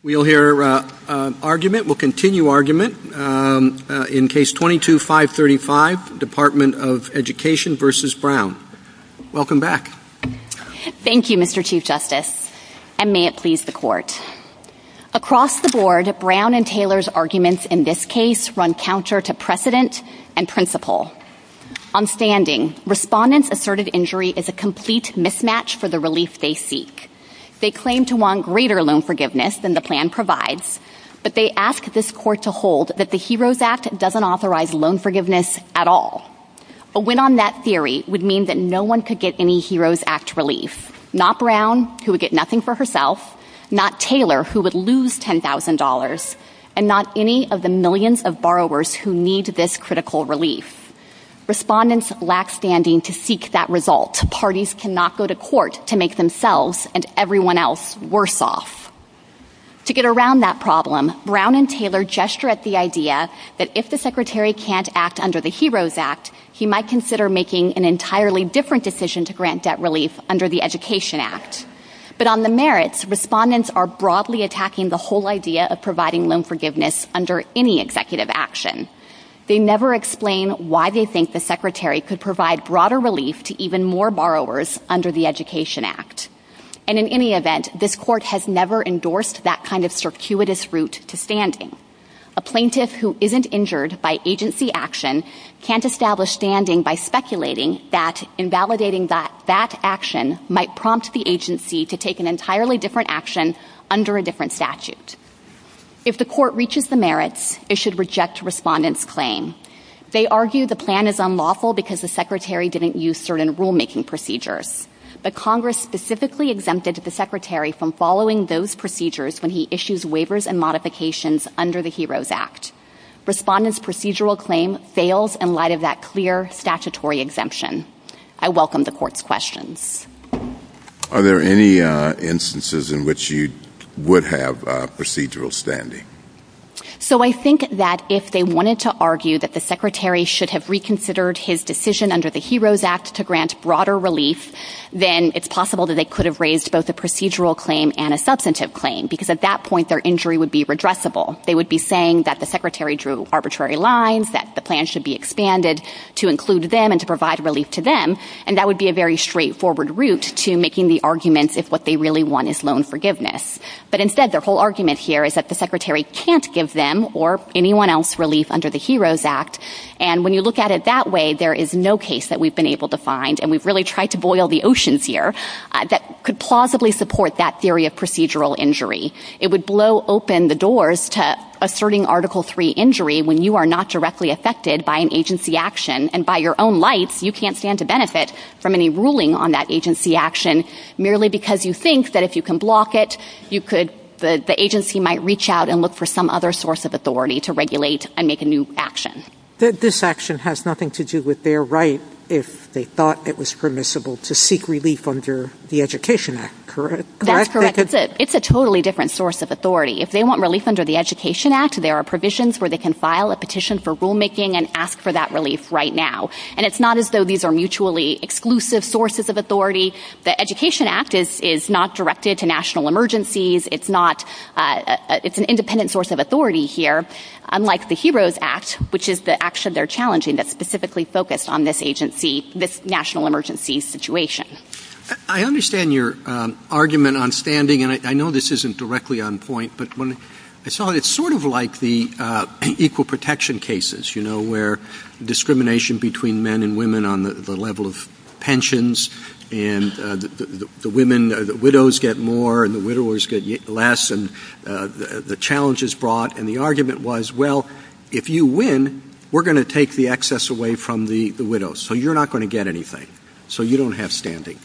We'll hear uh, uh, argument. We'll continue argument um, uh, in Case 22-535, Department of Education v. Brown. Welcome back. Thank you, Mr. Chief Justice, and may it please the Court. Across the board, Brown and Taylor's arguments in this case run counter to precedent and principle. On standing, respondents' asserted injury is a complete mismatch for the relief they seek. They claim to want greater loan forgiveness than the plan provides, but they ask this Court to hold that the HEROES Act doesn't authorize loan forgiveness at all. A win on that theory would mean that no one could get any HEROES Act relief. Not Brown, who would get nothing for herself, not Taylor, who would lose $10,000, and not any of the millions of borrowers who need this critical relief. Respondents lack standing to seek that result. Parties cannot go to court to make themselves and everyone else worse off. To get around that problem, Brown and Taylor gesture at the idea that if the Secretary can't act under the HEROES Act, he might consider making an entirely different decision to grant debt relief under the Education Act. But on the merits, respondents are broadly attacking the whole idea of providing loan forgiveness under any executive action. They never explain why they think the Secretary could provide broader relief to even more borrowers under the Education Act. And in any event, this Court has never endorsed that kind of circuitous route to standing. A plaintiff who isn't injured by agency action can't establish standing by speculating that invalidating that action might prompt the agency to take an entirely different action under a different statute. If the Court reaches the merits, it should reject respondents' claim. They argue the plan is unlawful because the Secretary didn't use certain rulemaking procedures. But Congress specifically exempted the Secretary from following those procedures when he issues waivers and modifications under the HEROES Act. Respondents' procedural claim fails in light of that clear statutory exemption. I welcome the Court's questions. Are there any uh, instances in which you would have uh, procedural standing? So I think that if they wanted to argue that the Secretary should have reconsidered his decision under the HEROES Act to grant broader relief, then it's possible that they could have raised both a procedural claim and a substantive claim, because at that point their injury would be redressable. They would be saying that the Secretary drew arbitrary lines, that the plan should be expanded to include them and to provide relief to them, and that would be a very straightforward route to making the arguments if what they really want is loan forgiveness. But instead, their whole argument here is that the Secretary can't give them or anyone else relief under the HEROES Act, and when you look at it that way, there is no case that we've been able to find, and we've really tried to boil the oceans here, uh, that could plausibly support that theory of procedural injury. It would blow open the doors to asserting Article III injury when you are not directly affected by an agency action, and by your own lights, you can't stand to benefit from any ruling on that agency action merely because you think that if you can block it, the agency might reach out and look for some other source of authority to regulate and make a new action. This action has nothing to do with their right, if they thought it was permissible, to seek relief under the Education Act, correct? That's correct. It's a totally different source of authority. If they want relief under the Education Act, there are provisions where they can file a petition for rulemaking and ask for that relief right now. And it's not as though these are mutually exclusive sources of authority. The Education Act is not directed to national emergencies. Uh, uh, it's an independent source of authority here, unlike the HEROES Act, which is the action they're challenging that's specifically focused on this agency, this national emergency situation. I understand your um, argument on standing, and I know this isn't directly on point, but when I saw it, it's sort of like the uh, equal protection cases, you know, where discrimination between men and women on the level of pensions, and uh, the women, uh, the widows get more and the widowers get less, and the challenge is brought, and the argument was, well, if you win, we're going to take the excess away from the widows, so you're not going to get anything. So you don't have standing.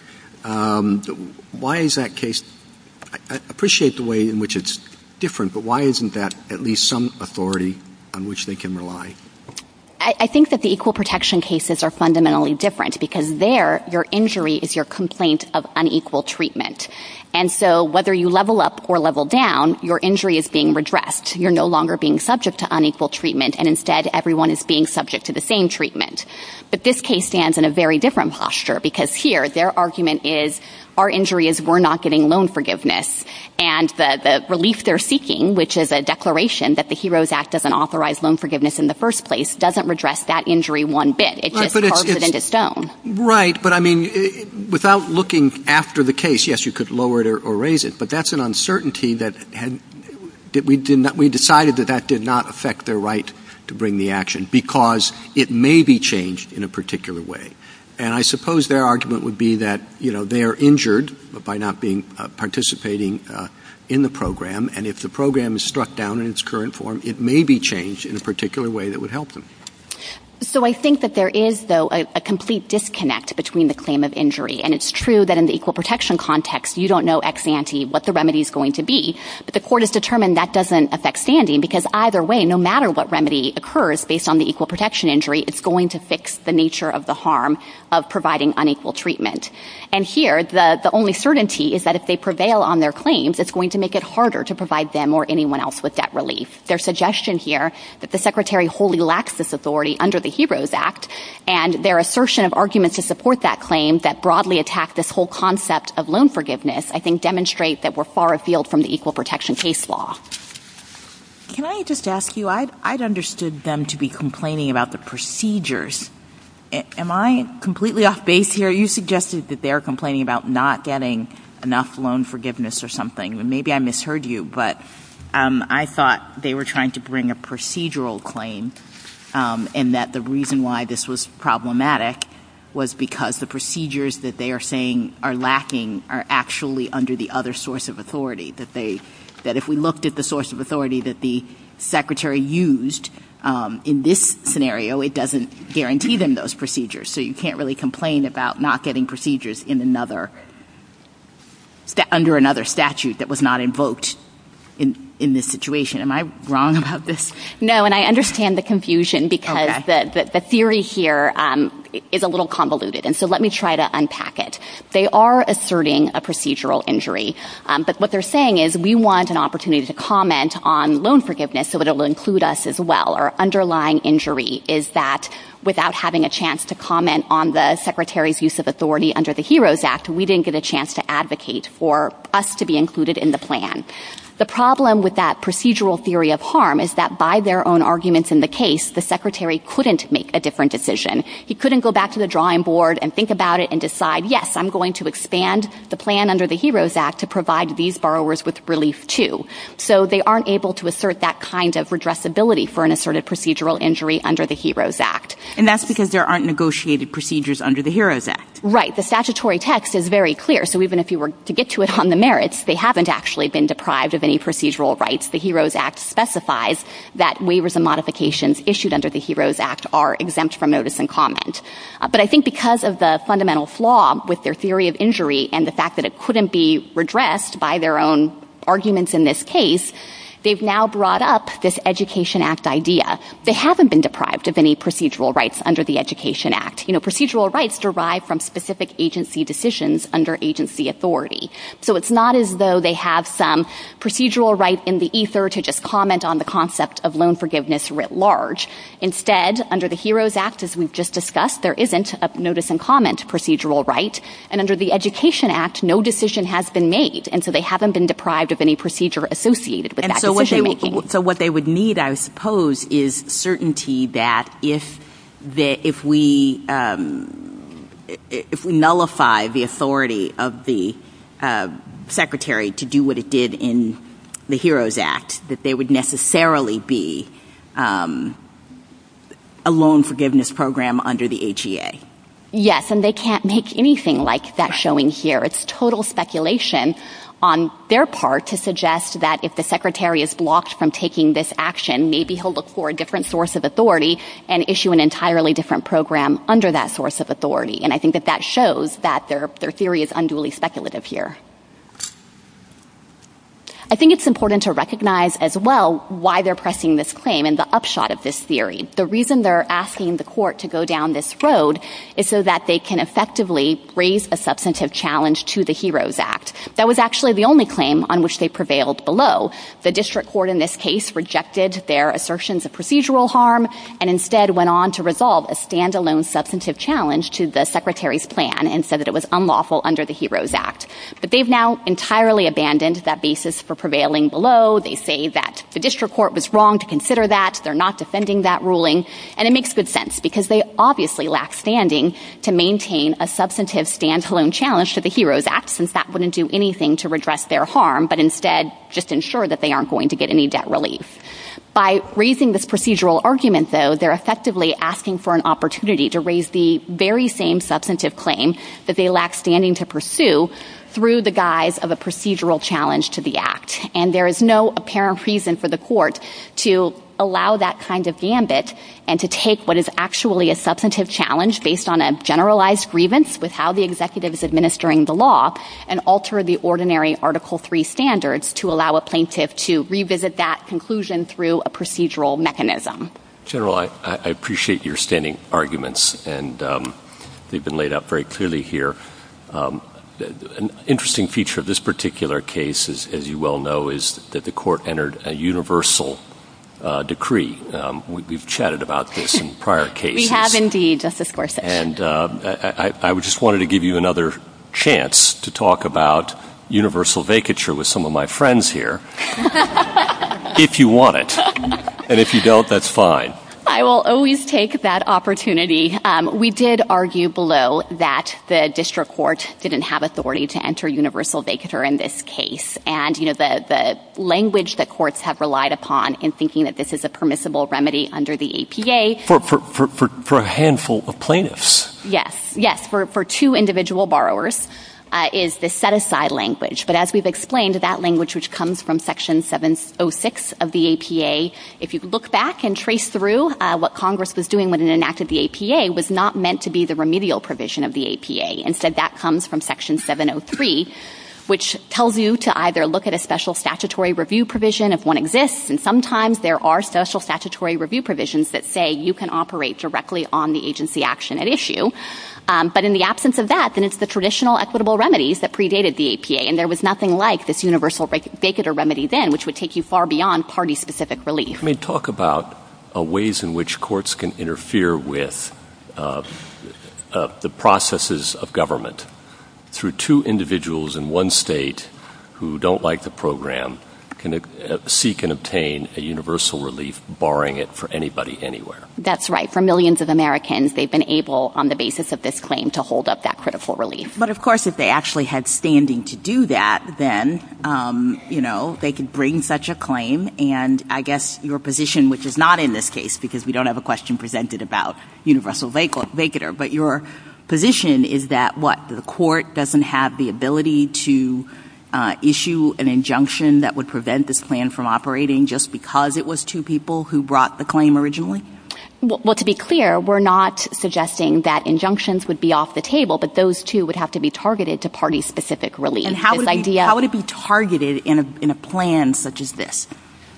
Um, why is that case? I appreciate the way in which it's different, but why isn't that at least some authority on which they can rely? I think that the equal protection cases are fundamentally different, because there, your injury is your complaint of unequal treatment. And so whether you level up or level down, your injury is being redressed. You're no longer being subject to unequal treatment, and instead everyone is being subject to the same treatment. But this case stands in a very different posture, because here, their argument is, our injury is we're not getting loan forgiveness. And the relief they're seeking, which is a declaration that the HEROES Act doesn't authorize loan forgiveness in the first place, doesn't redress that injury one bit. It just carves it into stone. Right. But, I mean, without looking after the case, yes, you could lower it or raise it, but that's an uncertainty that we decided that that did not affect their right to bring the action because it may be changed in a particular way. And I suppose their argument would be that, you know, they are injured by not being uh, participating uh, in the program, and if the program is struck down in its current form, it may be changed in a particular way that would help them. So I think that there is, though, a complete disconnect between the claim of injury. And it's true that in the equal protection context, you don't know ex ante what the remedy is going to be. But the court has determined that doesn't affect standing because either way, no matter what remedy occurs based on the equal protection injury, it's going to fix the nature of the harm of providing unequal treatment. And here, the only certainty is that if they prevail on their claims, it's going to make it harder to provide them or anyone else with debt relief. Their suggestion here that the Secretary wholly lacks this authority under the HEROES Act and their assertion of arguments to support that claim that broadly attack this whole concept of loan forgiveness, I think demonstrate that we're far afield from the equal protection case law. Can I just ask you, I'd understood them to be complaining about the procedures. Am I completely off base here? You suggested that they're complaining about not getting enough loan forgiveness or something. Maybe I misheard you, but um, I thought they were trying to bring a procedural claim Um, and that the reason why this was problematic was because the procedures that they are saying are lacking are actually under the other source of authority. That they that if we looked at the source of authority that the Secretary used um, in this scenario, it doesn't guarantee them those procedures. So you can't really complain about not getting procedures in another under another statute that was not invoked in this situation. Am I wrong about this? No, and I understand the confusion because the theory here um, is a little convoluted. And so let me try to unpack it. They are asserting a procedural injury. Um, but what they're saying is we want an opportunity to comment on loan forgiveness so it will include us as well. Our underlying injury is that without having a chance to comment on the Secretary's use of authority under the HEROES Act, we didn't get a chance to advocate for us to be included in the plan. The problem with that procedural theory of harm is that by their own arguments in the case, the Secretary couldn't make a different decision. He couldn't go back to the drawing board and think about it and decide, yes, I'm going to expand the plan under the HEROES Act to provide these borrowers with relief too. So they aren't able to assert that kind of redressability for an asserted procedural injury under the HEROES Act. And that's because there aren't negotiated procedures under the HEROES Act. Right. The statutory text is very clear. So even if you were to get to it on the merits, they haven't actually been deprived of any procedural rights. The HEROES Act specifies that waivers and modifications issued under the HEROES Act are exempt from notice and comment. Uh, but I think because of the fundamental flaw with their theory of injury and the fact that it couldn't be redressed by their own arguments in this case, they've now brought up this Education Act idea. They haven't been deprived of any procedural rights under the Education Act. You know, procedural rights derive from specific agency decisions under agency authority. So it's not as though they have some procedural right in the ether to just comment on the concept of loan forgiveness writ large. Instead, under the HEROES Act, as we've just discussed, there isn't a notice and comment procedural right. And under the Education Act, no decision has been made. And so they haven't been deprived of any procedure associated with that decision what they would need, I suppose, is certainty that if um, we nullify the authority of the uh, Secretary to do what it did in the HEROES Act, that there would necessarily be um, a loan forgiveness program under the HEA. Yes, and they can't make anything like that showing here. It's total speculation on their part to suggest that if the Secretary is blocked from taking this action, maybe he'll look for a different source of authority and issue an entirely different program under that source of authority. And I think that that shows that their theory is unduly speculative here. I think it's important to recognize as well why they're pressing this claim and the upshot of this theory. The reason they're asking the court to go down this road is so that they can effectively raise a substantive challenge to the HEROES Act. That was actually the only claim on which they prevailed below. The district court in this case rejected their assertions of procedural harm and instead went on to resolve a standalone substantive challenge to the secretary's plan and said that it was unlawful under the HEROES Act. But they've now entirely abandoned that basis for prevailing below. They say that the district court was wrong to consider that. They're not defending that ruling. And it makes good sense because they obviously lack standing to maintain a substantive standalone challenge to the HEROES Act since that wouldn't do anything to redress their harm but instead just ensure that they aren't going to get any debt relief. By raising this procedural argument, though, they're effectively asking for an opportunity to raise the very same substantive claim that they lack standing to pursue through the guise of a procedural challenge to the Act. And there is no apparent reason for the court to allow that kind of gambit and to take what is actually a substantive challenge based on a generalized grievance with how the executive is administering the law and alter the ordinary Article III standards to allow a plaintiff to revisit that conclusion through a procedural mechanism. General, I appreciate your standing arguments and um, they've been laid out very clearly here. Um, An interesting feature of this particular case, as you well know, is that the court entered a universal uh, decree. Um, we've chatted about this in prior cases. We have indeed, Justice Gorsuch. And uh, I just wanted to give you another chance to talk about universal vacatur with some of my friends here if you want it. And if you don't, that's fine. I will always take that opportunity. Um, we did argue below that the district court didn't have authority to enter universal vacatur in this case. And, you know, the language that courts have relied upon in thinking that this is a permissible remedy under the APA. For for for for a handful of plaintiffs. Yes, yes, for two individual borrowers Uh, is the set-aside language. But as we've explained, that language which comes from Section 706 of the APA, if you look back and trace through uh, what Congress was doing when it enacted the APA, was not meant to be the remedial provision of the APA. Instead, that comes from Section 703, which tells you to either look at a special statutory review provision if one exists, and sometimes there are special statutory review provisions that say you can operate directly on the agency action at issue. Um, but in the absence of that, then it's the traditional equitable remedies that predated the APA. And there was nothing like this universal vacatur remedy then, which would take you far beyond party-specific relief. Let me talk about uh, ways in which courts can interfere with uh, uh, the processes of government. Through two individuals in one state who don't like the program can uh, seek and obtain a universal relief, barring it for anybody anywhere. That's right. For millions of Americans, they've been able, on the basis of this claim, to hold up that critical relief. But, of course, if they actually had standing to do that, then, um, you know, they could bring such a claim. And I guess your position, which is not in this case, because we don't have a question presented about universal vacatur, but your position is that, what, the court doesn't have the ability to Uh, issue an injunction that would prevent this plan from operating just because it was two people who brought the claim originally? Well, to be clear, we're not suggesting that injunctions would be off the table, but those two would have to be targeted to party-specific relief. And how would it be targeted in a plan such as this?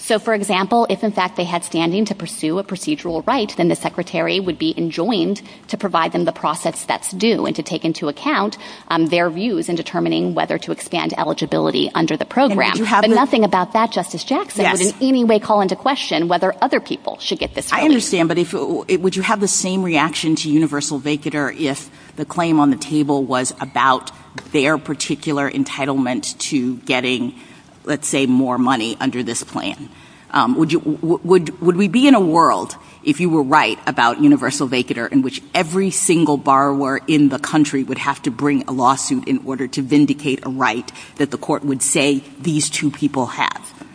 So, for example, if, in fact, they had standing to pursue a procedural right, then the secretary would be enjoined to provide them the process that's due and to take into account um, their views in determining whether to expand eligibility under the program. But nothing about that, Justice Jackson, would in any way call into question whether other people should get this relief. I understand, but would you have the same reaction to universal vacatur if the claim on the table was about their particular entitlement to getting, let's say, more money under this plan? Um, would you would would we be in a world, if you were right about universal vacatur, in which every single borrower in the country would have to bring a lawsuit in order to vindicate a right that the court would say these two people have?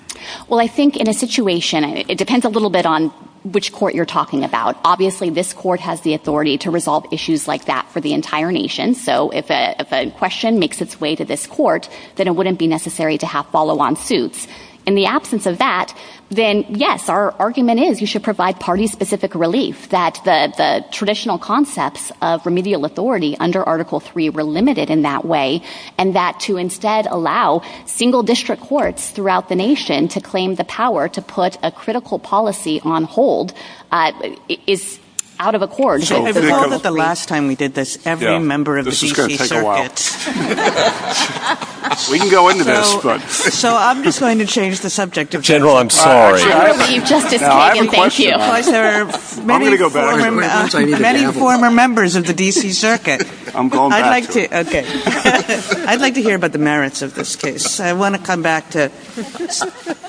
Well, I think in a situation, it depends a little bit on which court you're talking about. Obviously, this court has the authority to resolve issues like that for the entire nation. So if a question makes its way to this court, then it wouldn't be necessary to have follow-on suits. In the absence of that, then yes, our argument is you should provide party-specific relief, that the traditional concepts of remedial authority under Article III were limited in that way, and that to instead allow single district courts throughout the nation to claim the power to put a critical policy on hold uh, is out of accord. I recall that the last time we did this, every member of the D.C. Circuit... We can go into this, but... So I'm just going to change the subject. General, I'm sorry. Justice Kagan, thank you. There are many former members of the D.C. Circuit. I'm going back to it. Okay. I'd like to hear about the merits of this case. I want to come back to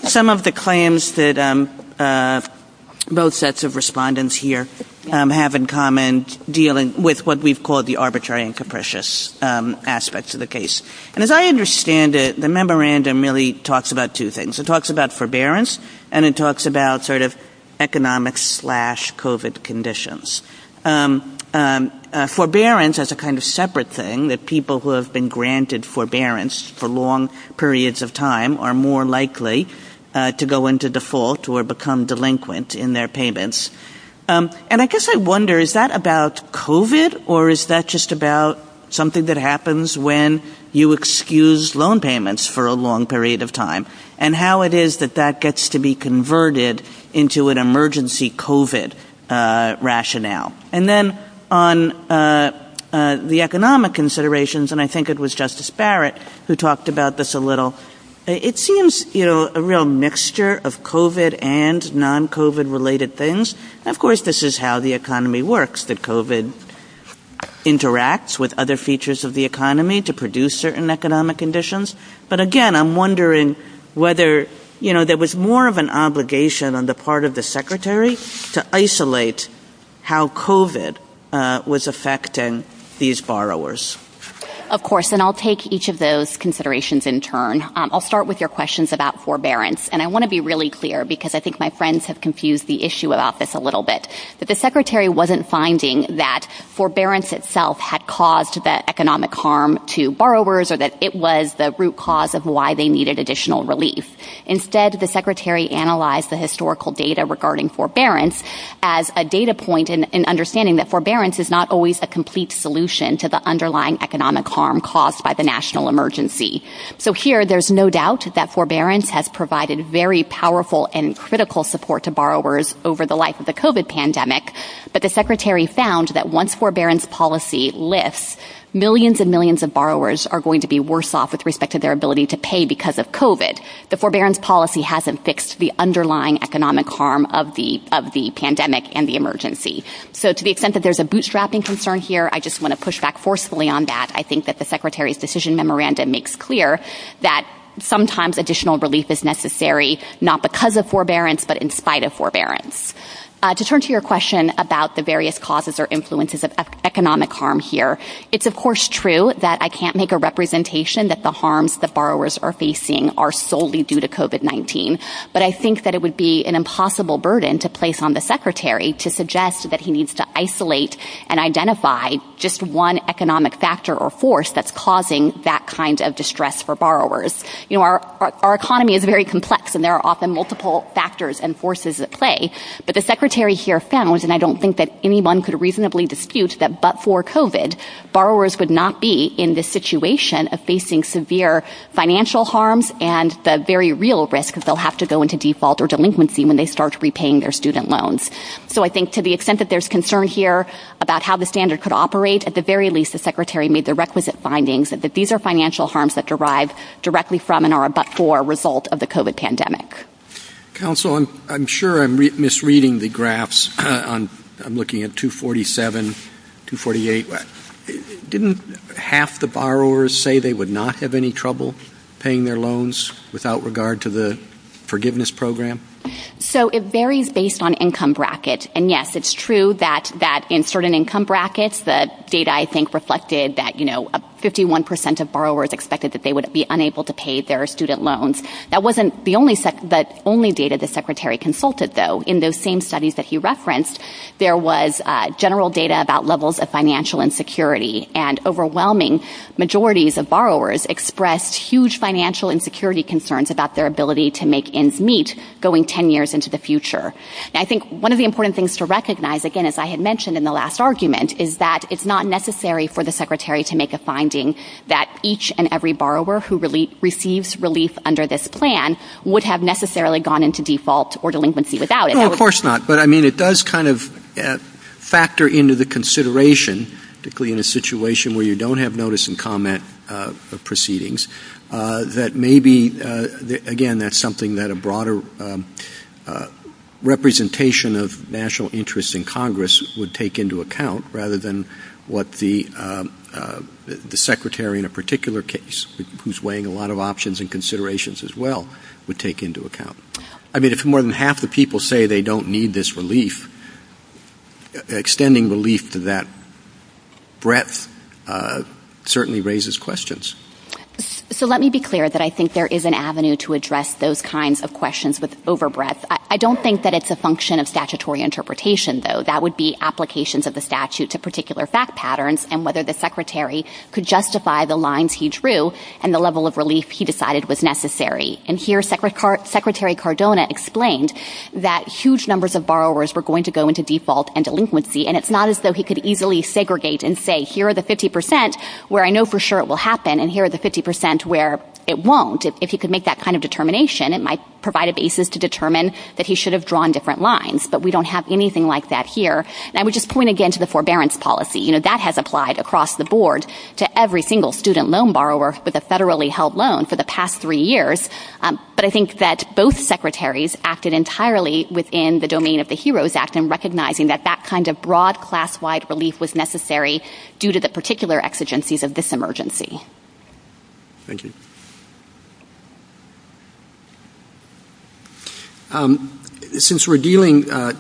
some of the claims that um, uh, both sets of respondents here um, have in common dealing with what we've called the arbitrary and capricious um, aspects of the case. And as I understand it, the memorandum really talks about two things. It talks about forbearance, and it talks about sort of economic slash COVID conditions. Um, uh, forbearance as a kind of separate thing, that people who have been granted forbearance for long periods of time are more likely Uh, to go into default or become delinquent in their payments. Um, and I guess I wonder, is that about COVID, or is that just about something that happens when you excuse loan payments for a long period of time? And how it is that that gets to be converted into an emergency COVID uh, rationale? And then on uh, the economic considerations, and I think it was Justice Barrett who talked about this a little, it seems you know, a real mixture of COVID and non-COVID related things. Of course, this is how the economy works, that COVID interacts with other features of the economy to produce certain economic conditions. But again, I'm wondering whether you know, there was more of an obligation on the part of the Secretary to isolate how COVID uh, was affecting these borrowers. Of course, and I'll take each of those considerations in turn. Um, I'll start with your questions about forbearance. And I want to be really clear, because I think my friends have confused the issue about this a little bit, that the Secretary wasn't finding that forbearance itself had caused the economic harm to borrowers, or that it was the root cause of why they needed additional relief. Instead, the Secretary analyzed the historical data regarding forbearance as a data point in understanding that forbearance is not always a complete solution to the underlying economic harm caused by the national emergency. So here, there's no doubt that forbearance has provided very powerful and critical support to borrowers over the life of the COVID pandemic. But the Secretary found that once forbearance policy lifts, millions and millions of borrowers are going to be worse off with respect to their ability to pay because of COVID. The forbearance policy hasn't fixed the underlying economic harm of the pandemic and the emergency. So to the extent that there's a bootstrapping concern here, I just want to push back forcefully on that. I think that the Secretary's decision memorandum makes clear that sometimes additional relief is necessary, not because of forbearance, but in spite of forbearance. Uh, to turn to your question about the various causes or influences of economic harm here, it's of course true that I can't make a representation that the harms that borrowers are facing are solely due to COVID-19. But I think that it would be an impossible burden to place on the Secretary to suggest that he needs to isolate and identify just one economic factor or force that's causing that kind of distress for borrowers. You know, our economy is very complex, and there are often multiple factors and forces at play. But the Secretary here found, and I don't think that anyone could reasonably dispute, that but for COVID, borrowers would not be in this situation of facing severe financial harms and the very real risk that they'll have to go into default or delinquency when they start repaying their student loans. So I think to the extent that there's concern here about how the standard could operate, at the very least, the Secretary made the requisite findings that these are financial harms that derive directly from and are a but-for result of the COVID pandemic. Counsel, I'm sure I'm misreading the graphs. Uh, I'm looking at 247, 248. Didn't half the borrowers say they would not have any trouble paying their loans without regard to the forgiveness program? So it varies based on income bracket. And yes, it's true that in certain income brackets, the data, I think, reflected that 51% of borrowers expected that they would be unable to pay their student loans. That wasn't the only data the Secretary consulted, though. In those same studies that he referenced, there was uh, general data about levels of financial insecurity. And overwhelming majorities of borrowers expressed huge financial insecurity concerns about their ability to make ends meet going 10 years into the future. I think one of the important things to recognize, again, as I had mentioned in the last argument, is that it's not necessary for the Secretary to make a finding that each and every borrower who receives relief under this plan would have necessarily gone into default or delinquency without it. No, of course not. But, I mean, it does kind of uh, factor into the consideration, particularly in a situation where you don't have notice and comment uh, proceedings, uh, that maybe, again, that's something that a broader um, representation of national interests in Congress would take into account rather than what the um, Uh, secretary in a particular case, who's weighing a lot of options and considerations as well, would take into account. I mean, if more than half the people say they don't need this relief, uh, extending relief to that breadth uh, certainly raises questions. So let me be clear that I think there is an avenue to address those kinds of questions with overbreadth. I don't think that it's a function of statutory interpretation, though. That would be applications of the statute to particular fact patterns and whether the Secretary could justify the lines he drew and the level of relief he decided was necessary. And here, Secretary Cardona explained that huge numbers of borrowers were going to go into default and delinquency, and it's not as though he could easily segregate and say, here are the 50 percent where I know for sure it will happen, and here are the 50 percent where it won't. If he could make that kind of determination, it might provide a basis to determine that he should have drawn different lines. But we don't have anything like that here. And I would just point again to the forbearance policy. You know, that has applied across the board to every single student loan borrower with a federally held loan for the past three years. Um, but I think that both secretaries acted entirely within the domain of the HEROES Act in recognizing that that kind of broad class-wide relief was necessary due to the particular exigencies of this emergency. Thank you. Um, since we're dealing uh,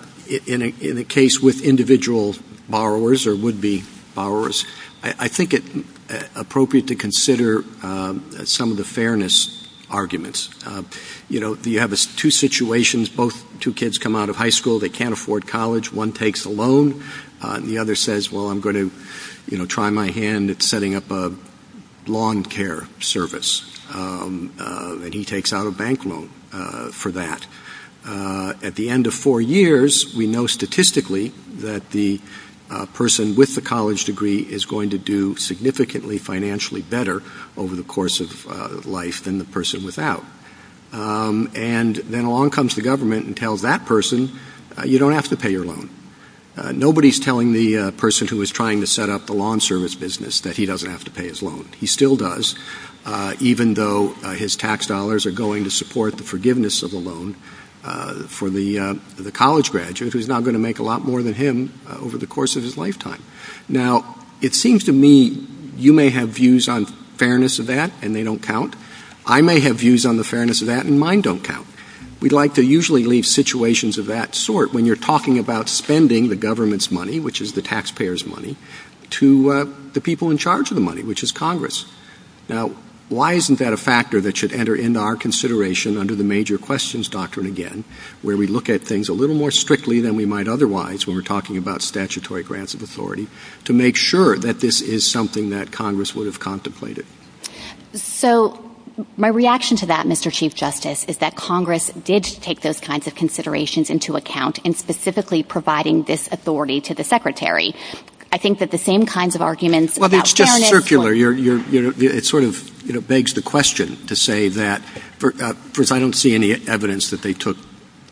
in a case with individual borrowers or would-be borrowers, I think it uh, appropriate to consider um, some of the fairness arguments. Uh, you know, you have two situations. Both two kids come out of high school. They can't afford college. One takes a loan. And the other says, well, I'm going to, you know, try my hand at setting up a lawn care service. Um, uh, and he takes out a bank loan uh, for that. Uh, at the end of four years, we know statistically that the person with the college degree is going to do significantly financially better over the course of life than the person without. Um, and then along comes the government and tells that person, you don't have to pay your loan. Uh, nobody's telling the uh, person who is trying to set up the lawn service business that he doesn't have to pay his loan. He still does, uh, even though his tax dollars are going to support the forgiveness of the loan for the college graduate who's now going to make a lot more than him over the course of his lifetime. Now, it seems to me you may have views on fairness of that, and they don't count. I may have views on the fairness of that, and mine don't count. We'd like to usually leave situations of that sort when you're talking about spending the government's money, which is the taxpayer's money, to uh, the people in charge of the money, which is Congress. Now, why isn't that a factor that should enter into our consideration under the major questions doctrine again, where we look at things a little more strictly than we might otherwise when we're talking about statutory grants of authority, to make sure that this is something that Congress would have contemplated? So my reaction to that, Mr. Chief Justice, is that Congress did take those kinds of considerations into account in specifically providing this authority to the Secretary. I think that the same kinds of arguments about fairness... Well, it's just circular. It sort of begs the question to say that... Uh, first, I don't see any evidence that they took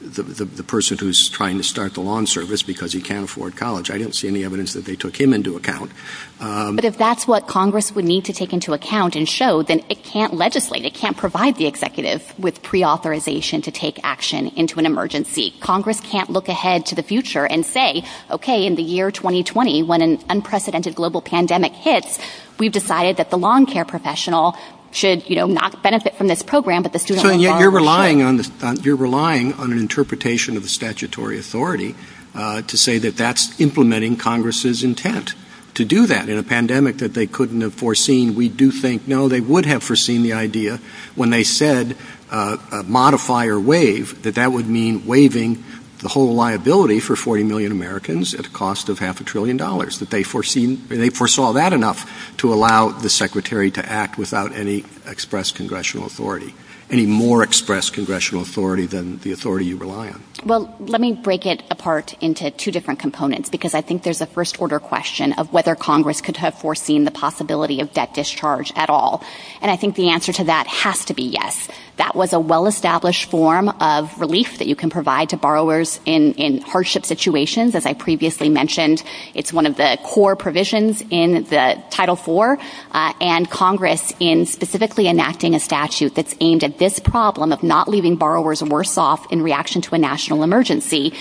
the person who's trying to start the lawn service because he can't afford college. I don't see any evidence that they took him into account. Um, but if that's what Congress would need to take into account and show, then it can't legislate. It can't provide the executive with preauthorization to take action into an emergency. Congress can't look ahead to the future and say, okay, in the year 2020, when an unprecedented global pandemic hits, we've decided that the lawn care professional should, you know, not benefit from this program, but the student loan So relying should. on, the, you're relying on an interpretation of the statutory authority uh, to say that that's implementing Congress's intent to do that in a pandemic that they couldn't have foreseen. We do think, no, they would have foreseen the idea when they said uh, modify or waive, that that would mean waiving the whole liability for 40 million Americans at a cost of half a trillion dollars. That they foreseen, they foresaw that enough to allow the secretary to act without any express congressional authority any more express congressional authority than the authority you rely on? Well, let me break it apart into two different components because I think there's a first order question of whether Congress could have foreseen the possibility of debt discharge at all. And I think the answer to that has to be yes. That was a well-established form of relief that you can provide to borrowers in, hardship situations. As I previously mentioned, it's one of the core provisions in the Title IV, uh, and Congress in specifically enacting a statute that's aimed at this problem of not leaving borrowers worse off in reaction to a national emergency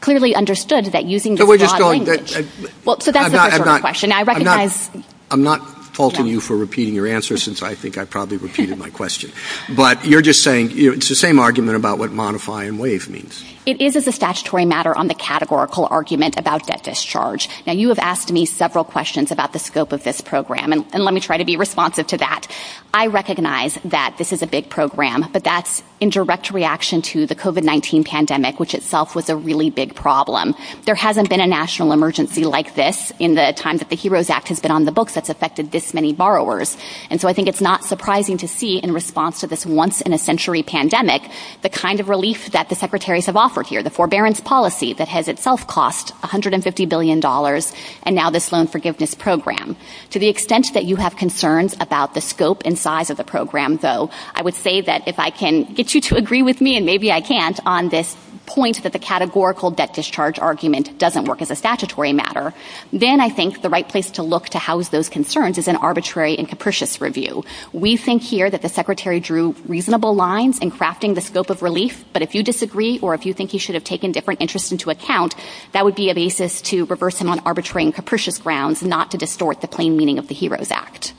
clearly understood that using this so we're just going, language. Uh, well, so that's the first question. I recognize. I'm not faulting you for repeating your answer since I think I probably repeated my question. But you're just saying it's the same argument about what modify and waive means. It is as a statutory matter on the categorical argument about debt discharge. Now, you have asked me several questions about the scope of this program, and, let me try to be responsive to that. I recognize that this is a big program, but that's in direct reaction to the COVID-19 pandemic, which itself was a really big problem. There hasn't been a national emergency like this in the time that the HEROES Act has been on the books that's affected this many borrowers. And so I think it's not surprising to see in response to this once in a century pandemic, the kind of relief that the secretaries have offered offered here, the forbearance policy that has itself cost $150 billion, and now this loan forgiveness program. To the extent that you have concerns about the scope and size of the program, though, I would say that if I can get you to agree with me, and maybe I can't, on this point that the categorical debt discharge argument doesn't work as a statutory matter, then I think the right place to look to house those concerns is an arbitrary and capricious review. We think here that the Secretary drew reasonable lines in crafting the scope of relief, but if you disagree or if you think he should have taken different interests into account, that would be a basis to reverse him on arbitrary and capricious grounds, not to distort the plain meaning of the HEROES Act.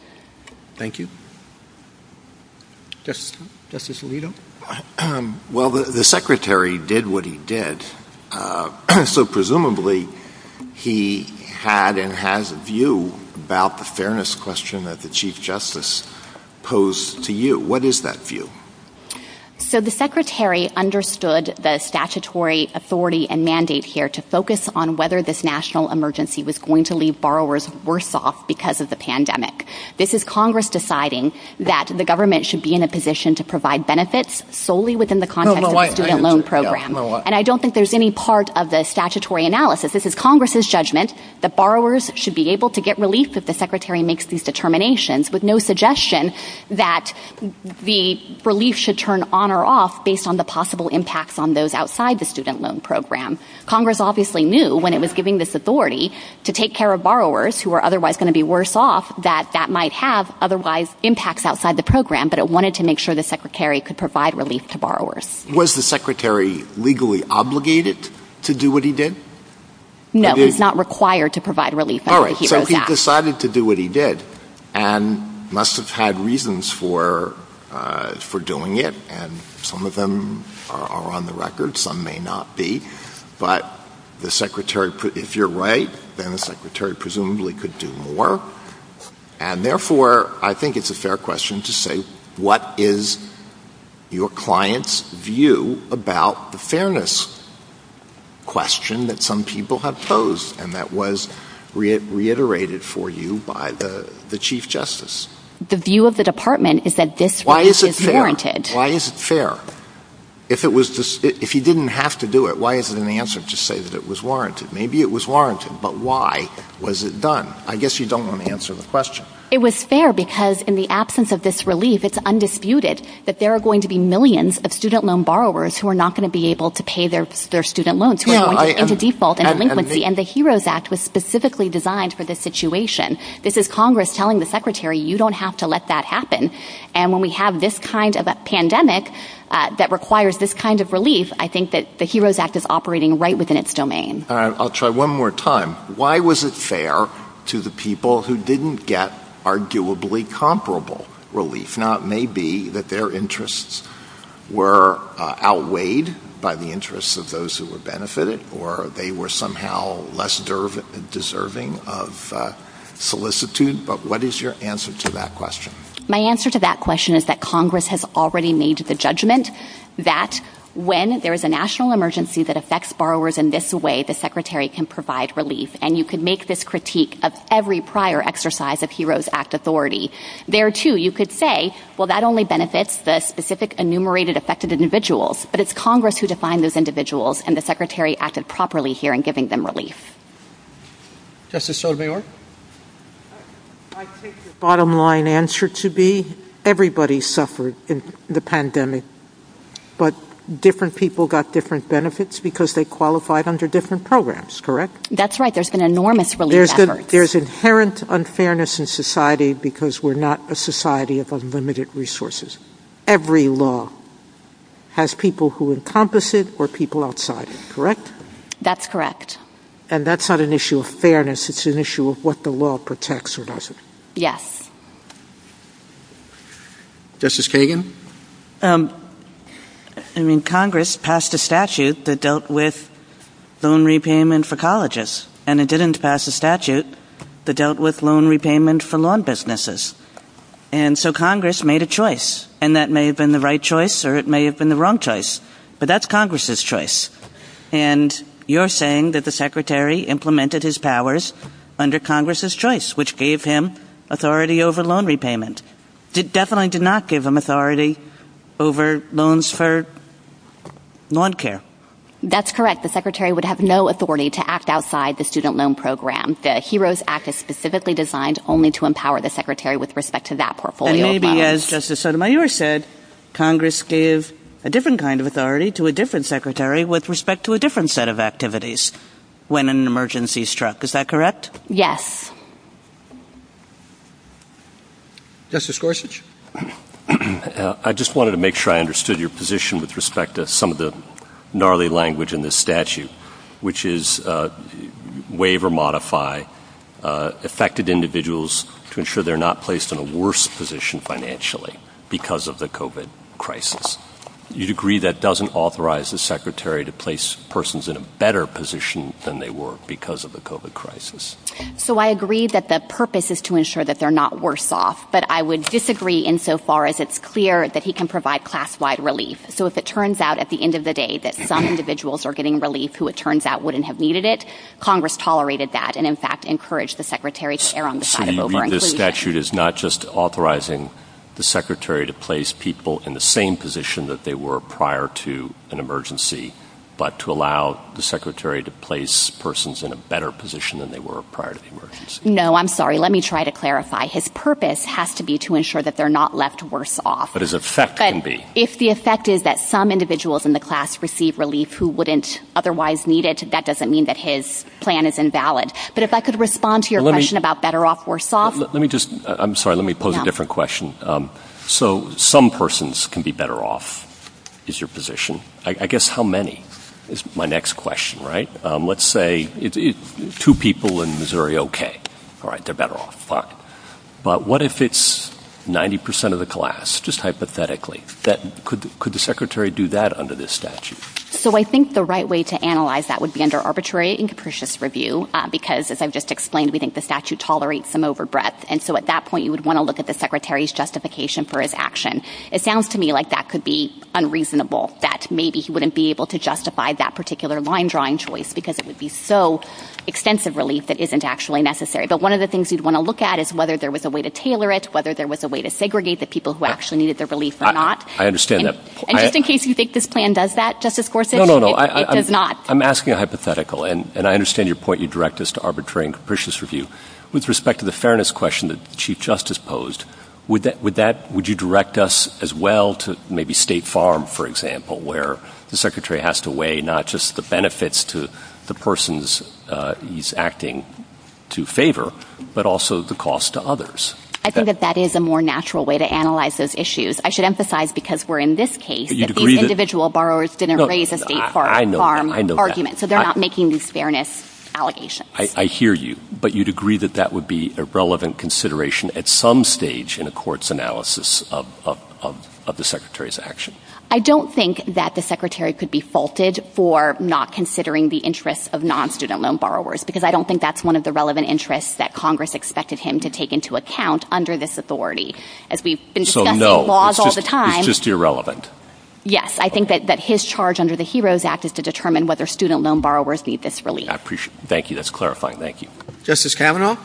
Thank you. Justice, Alito? Well, the, the, secretary did what he did. Uh, so presumably he had and has a view about the fairness question that the Chief Justice posed to you. What is that view? So the Secretary understood the statutory authority and mandate here to focus on whether this national emergency was going to leave borrowers worse off because of the pandemic. This is Congress deciding that the government should be in a position to provide benefits solely within the context of the student loan program. And I don't think there's any part of the statutory analysis. This is Congress's judgment that borrowers should be able to get relief if the Secretary makes these determinations with no suggestion that the relief should turn on or off based on the possible impacts on those outside the student loan program. Congress obviously knew when it was giving this authority to take care of borrowers who are otherwise going to be worse off that that might have otherwise impacts outside the program, but it wanted to make sure the Secretary could provide relief to borrowers. Was the Secretary legally obligated to do what he did? No, he's not required to provide relief All right, so he decided to do what he did and must have had reasons for Uh, for doing it, and some of them are, on the record, some may not be. But the secretary, if you're right, then the secretary presumably could do more. And therefore, I think it's a fair question to say, what is your client's view about the fairness question that some people have posed and that was reiterated for you by the Chief Justice? The view of the department is that this is, warranted. Why is it fair? If it was just, if he didn't have to do it, why is it an answer to say that it was warranted? Maybe it was warranted, but why was it done? I guess you don't want to answer the question. It was fair because in the absence of this relief, it's undisputed that there are going to be millions of student loan borrowers who are not going to be able to pay their, their student loans, who are going into default and, and delinquency. And, and, the HEROES Act was specifically designed for this situation. This is Congress telling the Secretary, you don't have to let that happen. And when we have this kind of a pandemic, uh, that requires this kind of relief, I think that the HEROES Act is operating right within its domain. All right, I'll try one more time. Why was it fair to the people who didn't get arguably comparable relief. Now, it may be that their interests were uh, outweighed by the interests of those who were benefited, or they were somehow less deserving of uh, solicitude. But what is your answer to that question? My answer to that question is that Congress has already made the judgment that when there is a national emergency that affects borrowers in this way, the Secretary can provide relief. And you could make this critique of every prior exercise of HEROES Act authority. There, too, you could say, well, that only benefits the specific enumerated affected individuals. But it's Congress who defined those individuals, and the Secretary acted properly here in giving them relief. Justice Sotomayor? I take the bottom line answer to be everybody suffered in the pandemic, but different people got different benefits because they qualified under different programs, correct? That's right. There's been enormous relief efforts. There's inherent unfairness in society because we're not a society of unlimited resources. Every law has people who encompass it or people outside it, correct? That's correct. And that's not an issue of fairness. It's an issue of what the law protects or doesn't. Yes. Justice Kagan? Um, I mean, Congress passed a statute that dealt with loan repayment for colleges, and it didn't pass a statute that dealt with loan repayment for lawn businesses. And so Congress made a choice, and that may have been the right choice or it may have been the wrong choice. But that's Congress's choice. And you're saying that the Secretary implemented his powers under Congress's choice, which gave him authority over loan repayment. It definitely did not give him authority over loans for lawn care. That's correct. The Secretary would have no authority to act outside the student loan program. The HEROES Act is specifically designed only to empower the Secretary with respect to that portfolio of loans. And maybe, as Justice Sotomayor said, Congress gave a different kind of authority to a different Secretary with respect to a different set of activities when an emergency struck. Is that correct? Yes. Justice Gorsuch? Uh, I just wanted to make sure I understood your position with respect to some of the gnarly language in this statute, which is uh, waive or modify uh, affected individuals to ensure they're not placed in a worse position financially because of the COVID crisis. You'd agree that doesn't authorize the Secretary to place persons in a better position than they were because of the COVID crisis? So I agree that the purpose is to ensure that they're not worse off. But I would disagree insofar as it's clear that he can provide class-wide relief. So if it turns out at the end of the day that some individuals are getting relief who it turns out wouldn't have needed it, Congress tolerated that and, in fact, encouraged the Secretary to err on the side of over-inclusion. So you read this statute as not just authorizing the Secretary to place people in the same position that they were prior to an emergency, but to allow the Secretary to place persons in a better position than they were prior to the emergency? No, I'm sorry. Let me try to clarify. His purpose has to be to ensure that they're not left worse off. But his effect can be. If the effect is that some individuals in the class receive relief who wouldn't otherwise need it, that doesn't mean that his plan is invalid. But if I could respond to your question about better off, worse off. Let me just, uh, I'm sorry, let me pose a different question. Um, so some persons can be better off, is your position. I guess how many is my next question, right? Um, let's say two people in Missouri, okay. All right, they're better off, fine. But what if it's 90% of the class, just hypothetically? That could the Secretary do that under this statute? So I think the right way to analyze that would be under arbitrary and capricious review, uh, because as I've just explained, we think the statute tolerates some over-breadth. And so at that point, you would want to look at the Secretary's justification for his action. It sounds to me like that could be unreasonable, that maybe he wouldn't be able to justify that particular line-drawing choice because it would be so extensive relief that isn't actually necessary. But one of the things you'd want to look at is whether there was a way to tailor it, whether there was a way to segregate the people who actually needed the relief or not. I understand that. And just in case you think this plan does that, Justice Gorsuch, No, no, no. it does not. I'm asking a hypothetical, and I understand your point. You direct us to arbitrary and capricious review. With respect to the fairness question that the Chief Justice posed, would that would that would you direct us as well to maybe State Farm, for example, where the Secretary has to weigh not just the benefits to the persons uh, he's acting to favor, but also the cost to others? I think that that is a more natural way to analyze those issues. I should emphasize, because we're in this case, that these individual borrowers didn't raise a State Farm argument. So they're not making these fairness allegations. I hear you, but you'd agree that that would be a relevant consideration at some stage in a court's analysis of the Secretary's action. I don't think that the Secretary could be faulted for not considering the interests of non-student loan borrowers, because I don't think that's one of the relevant interests that Congress expected him to take into account under this authority. As we've been discussing laws all the time... It's just irrelevant. Yes, I think that his charge under the HEROES Act is to determine whether student loan borrowers need this relief. I appreciate it. Thank you. That's clarifying. Thank you. Justice Kavanaugh?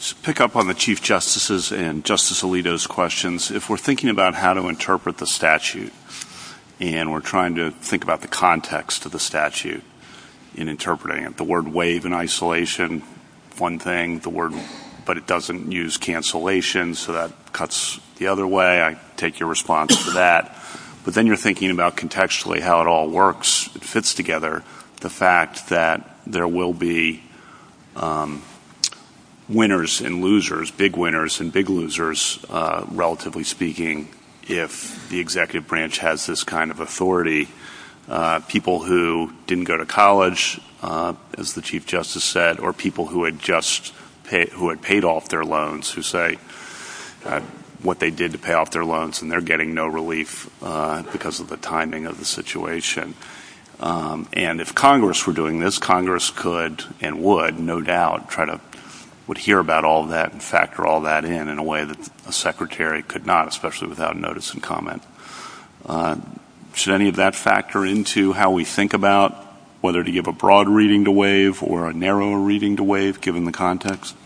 To pick up on the Chief Justice's and Justice Alito's questions, if we're thinking about how to interpret the statute, and we're trying to think about the context of the statute in interpreting it, the word waive in isolation, one thing, but it doesn't use cancellation, so that cuts the other way. I take your response to that. But then you're thinking about contextually how it all works, It fits together, the fact that there will be um, winners and losers, big winners and big losers, uh, relatively speaking, if the executive branch has this kind of authority. Uh, people who didn't go to college, uh, as the Chief Justice said, or people who had just paid off their loans, who say uh, what they did to pay off their loans, and they're getting no relief because of the timing of the situation. Um, and if Congress were doing this, Congress could and would, no doubt, would hear about all that and factor all that in in a way that a secretary could not, especially without notice and comment. Uh, should any of that factor into how we think about whether to give a broad reading to waive or a narrower reading to waive, given the context?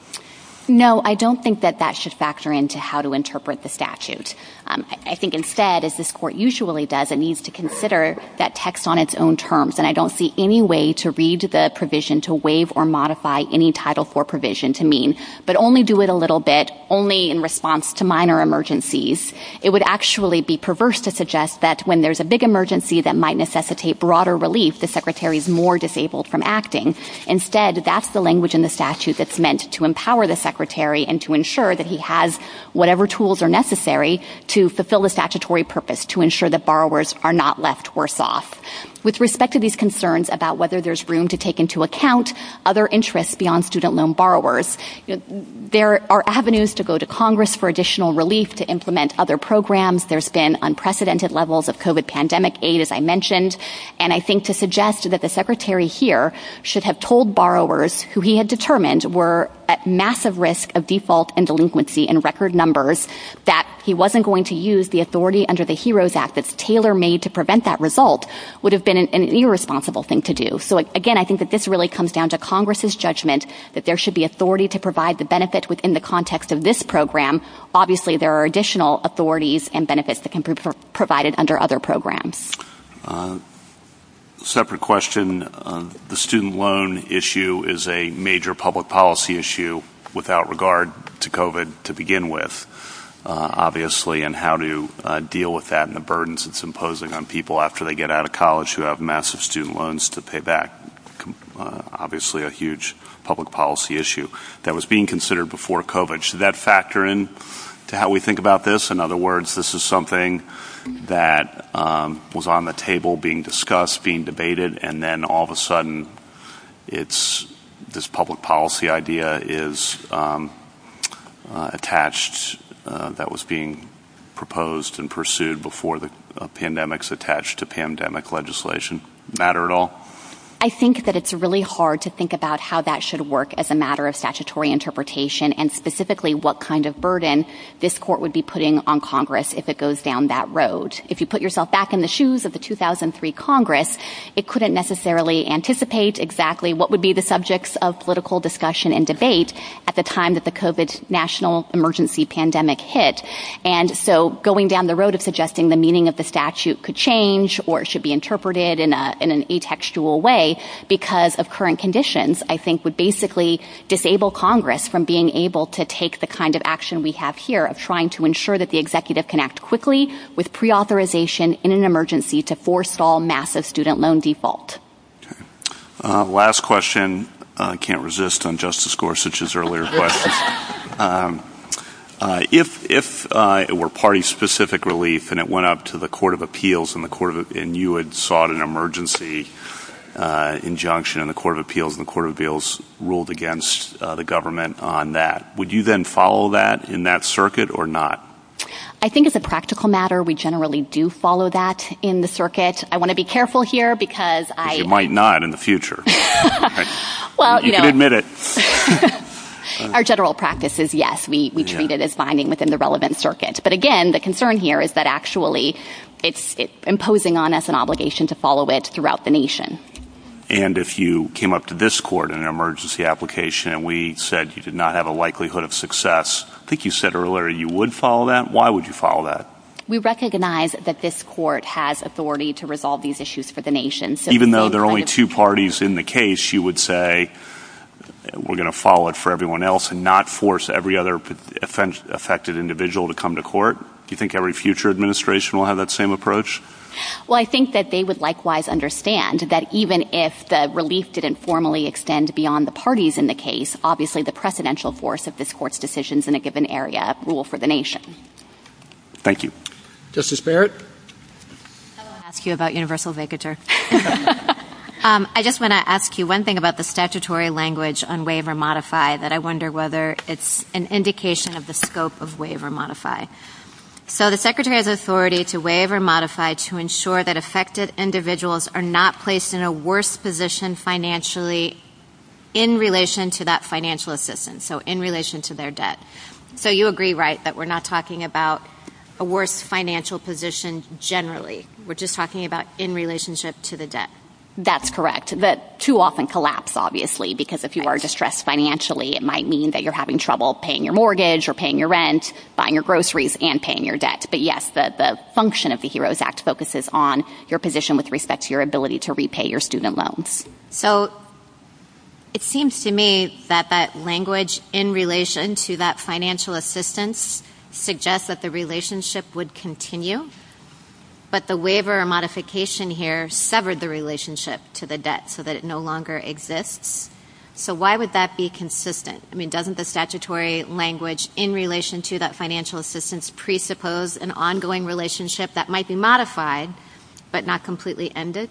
No, I don't think that that should factor into how to interpret the statute. Um, I think instead, as this Court usually does, it needs to consider that text on its own terms, and I don't see any way to read the provision to waive or modify any Title IV provision to mean, but only do it a little bit, only in response to minor emergencies. It would actually be perverse to suggest that when there's a big emergency that might necessitate broader relief, the secretary is more disabled from acting. Instead, that's the language in the statute that's meant to empower the secretary and to ensure that he has whatever tools are necessary to fulfill the statutory purpose, to ensure that borrowers are not left worse off. With respect to these concerns about whether there's room to take into account other interests beyond student loan borrowers, there are avenues to go to Congress for additional relief to implement other programs. There's been unprecedented levels of COVID pandemic aid, as I mentioned, and I think to suggest that the secretary here should have told borrowers who he had determined were at massive risk of default and delinquency in record numbers that he wasn't going to use the authority under the HEROES Act that's tailor-made to prevent that result would have been an irresponsible thing to do. So again, I think that this really comes down to Congress's judgment that there should be authority to provide the benefit within the context of this program. Obviously, there are additional authorities and benefits that can be provided under other programs. Uh, separate question. Uh, the student loan issue is a major public policy issue without regard to COVID to begin with, Uh, obviously, and how to uh, deal with that and the burdens it's imposing on people after they get out of college who have massive student loans to pay back. Uh, obviously, a huge public policy issue that was being considered before COVID. Should that factor in to how we think about this? In other words, this is something that um, was on the table being discussed, being debated, and then all of a sudden this public policy idea is um, attached Uh, that was being proposed and pursued before the uh, pandemics attached to pandemic legislation. Matter at all? I think that it's really hard to think about how that should work as a matter of statutory interpretation and specifically what kind of burden this court would be putting on Congress if it goes down that road. If you put yourself back in the shoes of the 2003 Congress, it couldn't necessarily anticipate exactly what would be the subjects of political discussion and debate at the time that the COVID national emergency pandemic hit. And so going down the road of suggesting the meaning of the statute could change or should be interpreted in an atextual way because of current conditions, I think would basically disable Congress from being able to take the kind of action we have here of trying to ensure that the executive can act quickly with preauthorization in an emergency to forestall massive student loan default. Uh, last question. Uh, I can't resist on Justice Gorsuch's earlier question. Um, uh, if it were party-specific relief and it went up to the Court of Appeals and you had sought an emergency Uh, injunction in the Court of Appeals and the Court of Appeals ruled against uh, the government on that, would you then follow that in that circuit or not? I think as a practical matter, we generally do follow that in the circuit. I want to be careful here because I... You might not in the future. Well, you can admit it. Our general practice is yes, we treat it as binding within the relevant circuit. But again, the concern here is that actually it's imposing on us an obligation to follow it throughout the nation. And if you came up to this court in an emergency application and we said you did not have a likelihood of success, I think you said earlier you would follow that. Why would you follow that? We recognize that this court has authority to resolve these issues for the nation. Even though there are only two parties in the case, you would say we're going to follow it for everyone else and not force every other affected individual to come to court? Do you think every future administration will have that same approach? Well, I think that they would likewise understand that even if the relief didn't formally extend beyond the parties in the case, obviously the precedential force of this court's decisions in a given area rule for the nation. Thank you. Justice Barrett? I want to ask you about universal vacatur. Um, I just want to ask you one thing about the statutory language on waive or modify that I wonder whether it's an indication of the scope of waive or modify. So the Secretary has authority to waive or modify to ensure that affected individuals are not placed in a worse position financially in relation to that financial assistance, so in relation to their debt. So you agree, right, that we're not talking about a worse financial position generally. We're just talking about in relationship to the debt. That's correct. That too often collapse, obviously, because if you are distressed financially, it might mean that you're having trouble paying your mortgage or paying your rent, buying your groceries, and paying your debt. But yes, the function of the HEROES Act focuses on your position with respect to your ability to repay your student loans. So it seems to me that that language in relation to that financial assistance suggests that the relationship would continue, but the waiver or modification here severed the relationship to the debt so that it no longer exists. So why would that be consistent? I mean, doesn't the statutory language in relation to that financial assistance presuppose an ongoing relationship that might be modified but not completely ended?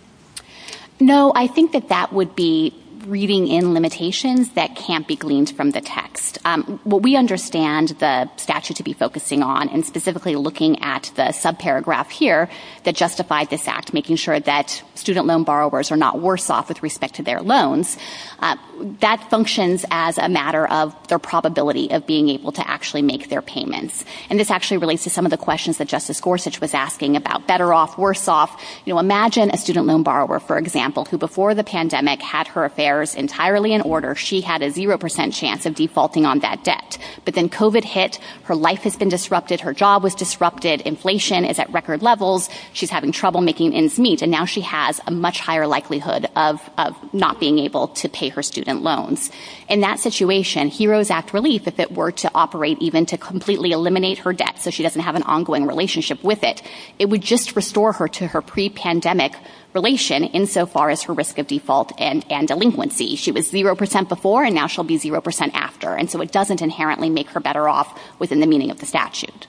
No, I think that that would be reading in limitations that can't be gleaned from the text. Um, what we understand the statute to be focusing on, and specifically looking at the subparagraph here that justified this act, making sure that student loan borrowers are not worse off with respect to their loans, uh, that functions as a matter of their probability of being able to actually make their payments. And this actually relates to some of the questions that Justice Gorsuch was asking about better off, worse off. You know, imagine a student loan borrower, for example, who before the pandemic had her affairs entirely in order. She had a 0% chance of defaulting on that debt. But then COVID hit, her life has been disrupted, her job was disrupted, inflation is at record levels, she's having trouble making ends meet, and now she has a much higher likelihood of not being able to pay her student loans. In that situation, HEROES Act relief, if it were to operate even to completely eliminate her debt so she doesn't have an ongoing relationship with it, it would just restore her to her pre-pandemic relation insofar as her risk of default and delinquency. She was 0% before, and now she'll be 0% after. And so it doesn't inherently make her better off within the meaning of the statute.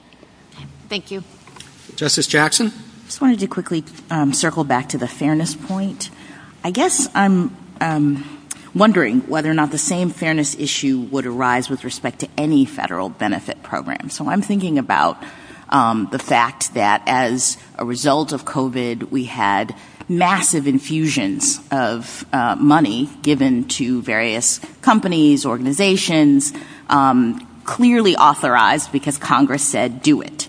Thank you. Justice Jackson? I just wanted to quickly um, circle back to the fairness point. I guess I'm um, wondering whether or not the same fairness issue would arise with respect to any federal benefit program. So I'm thinking about um, the fact that as a result of COVID, we had massive infusions of uh, money given to various companies, organizations, um, clearly authorized because Congress said do it.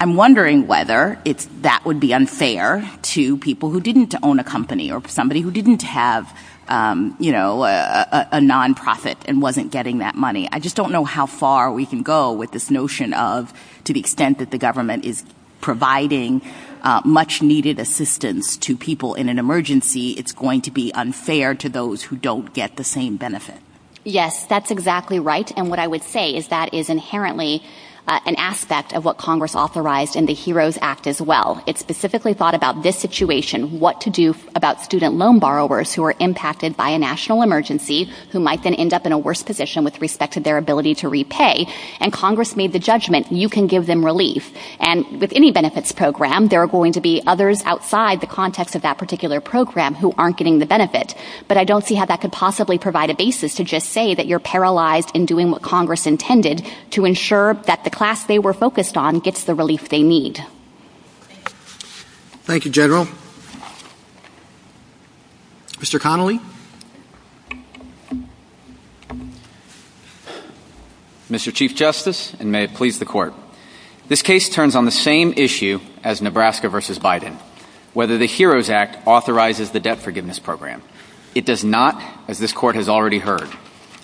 I'm wondering whether it's that would be unfair to people who didn't own a company or somebody who didn't have um, you know, a nonprofit and wasn't getting that money. I just don't know how far we can go with this notion of to the extent that the government is providing Uh, much needed assistance to people in an emergency, it's going to be unfair to those who don't get the same benefit. Yes, that's exactly right. And what I would say is that is inherently Uh, an aspect of what Congress authorized in the HEROES Act as well. It specifically thought about this situation, what to do about student loan borrowers who are impacted by a national emergency, who might then end up in a worse position with respect to their ability to repay. And Congress made the judgment, you can give them relief. And with any benefits program, there are going to be others outside the context of that particular program who aren't getting the benefit. But I don't see how that could possibly provide a basis to just say that you're paralyzed in doing what Congress intended to ensure that the class they were focused on gets the relief they need. Thank you, General. Mr. Connolly? Mr. Chief Justice, and may it please the Court. This case turns on the same issue as Nebraska v. Biden, whether the HEROES Act authorizes the debt forgiveness program. It does not, as this Court has already heard.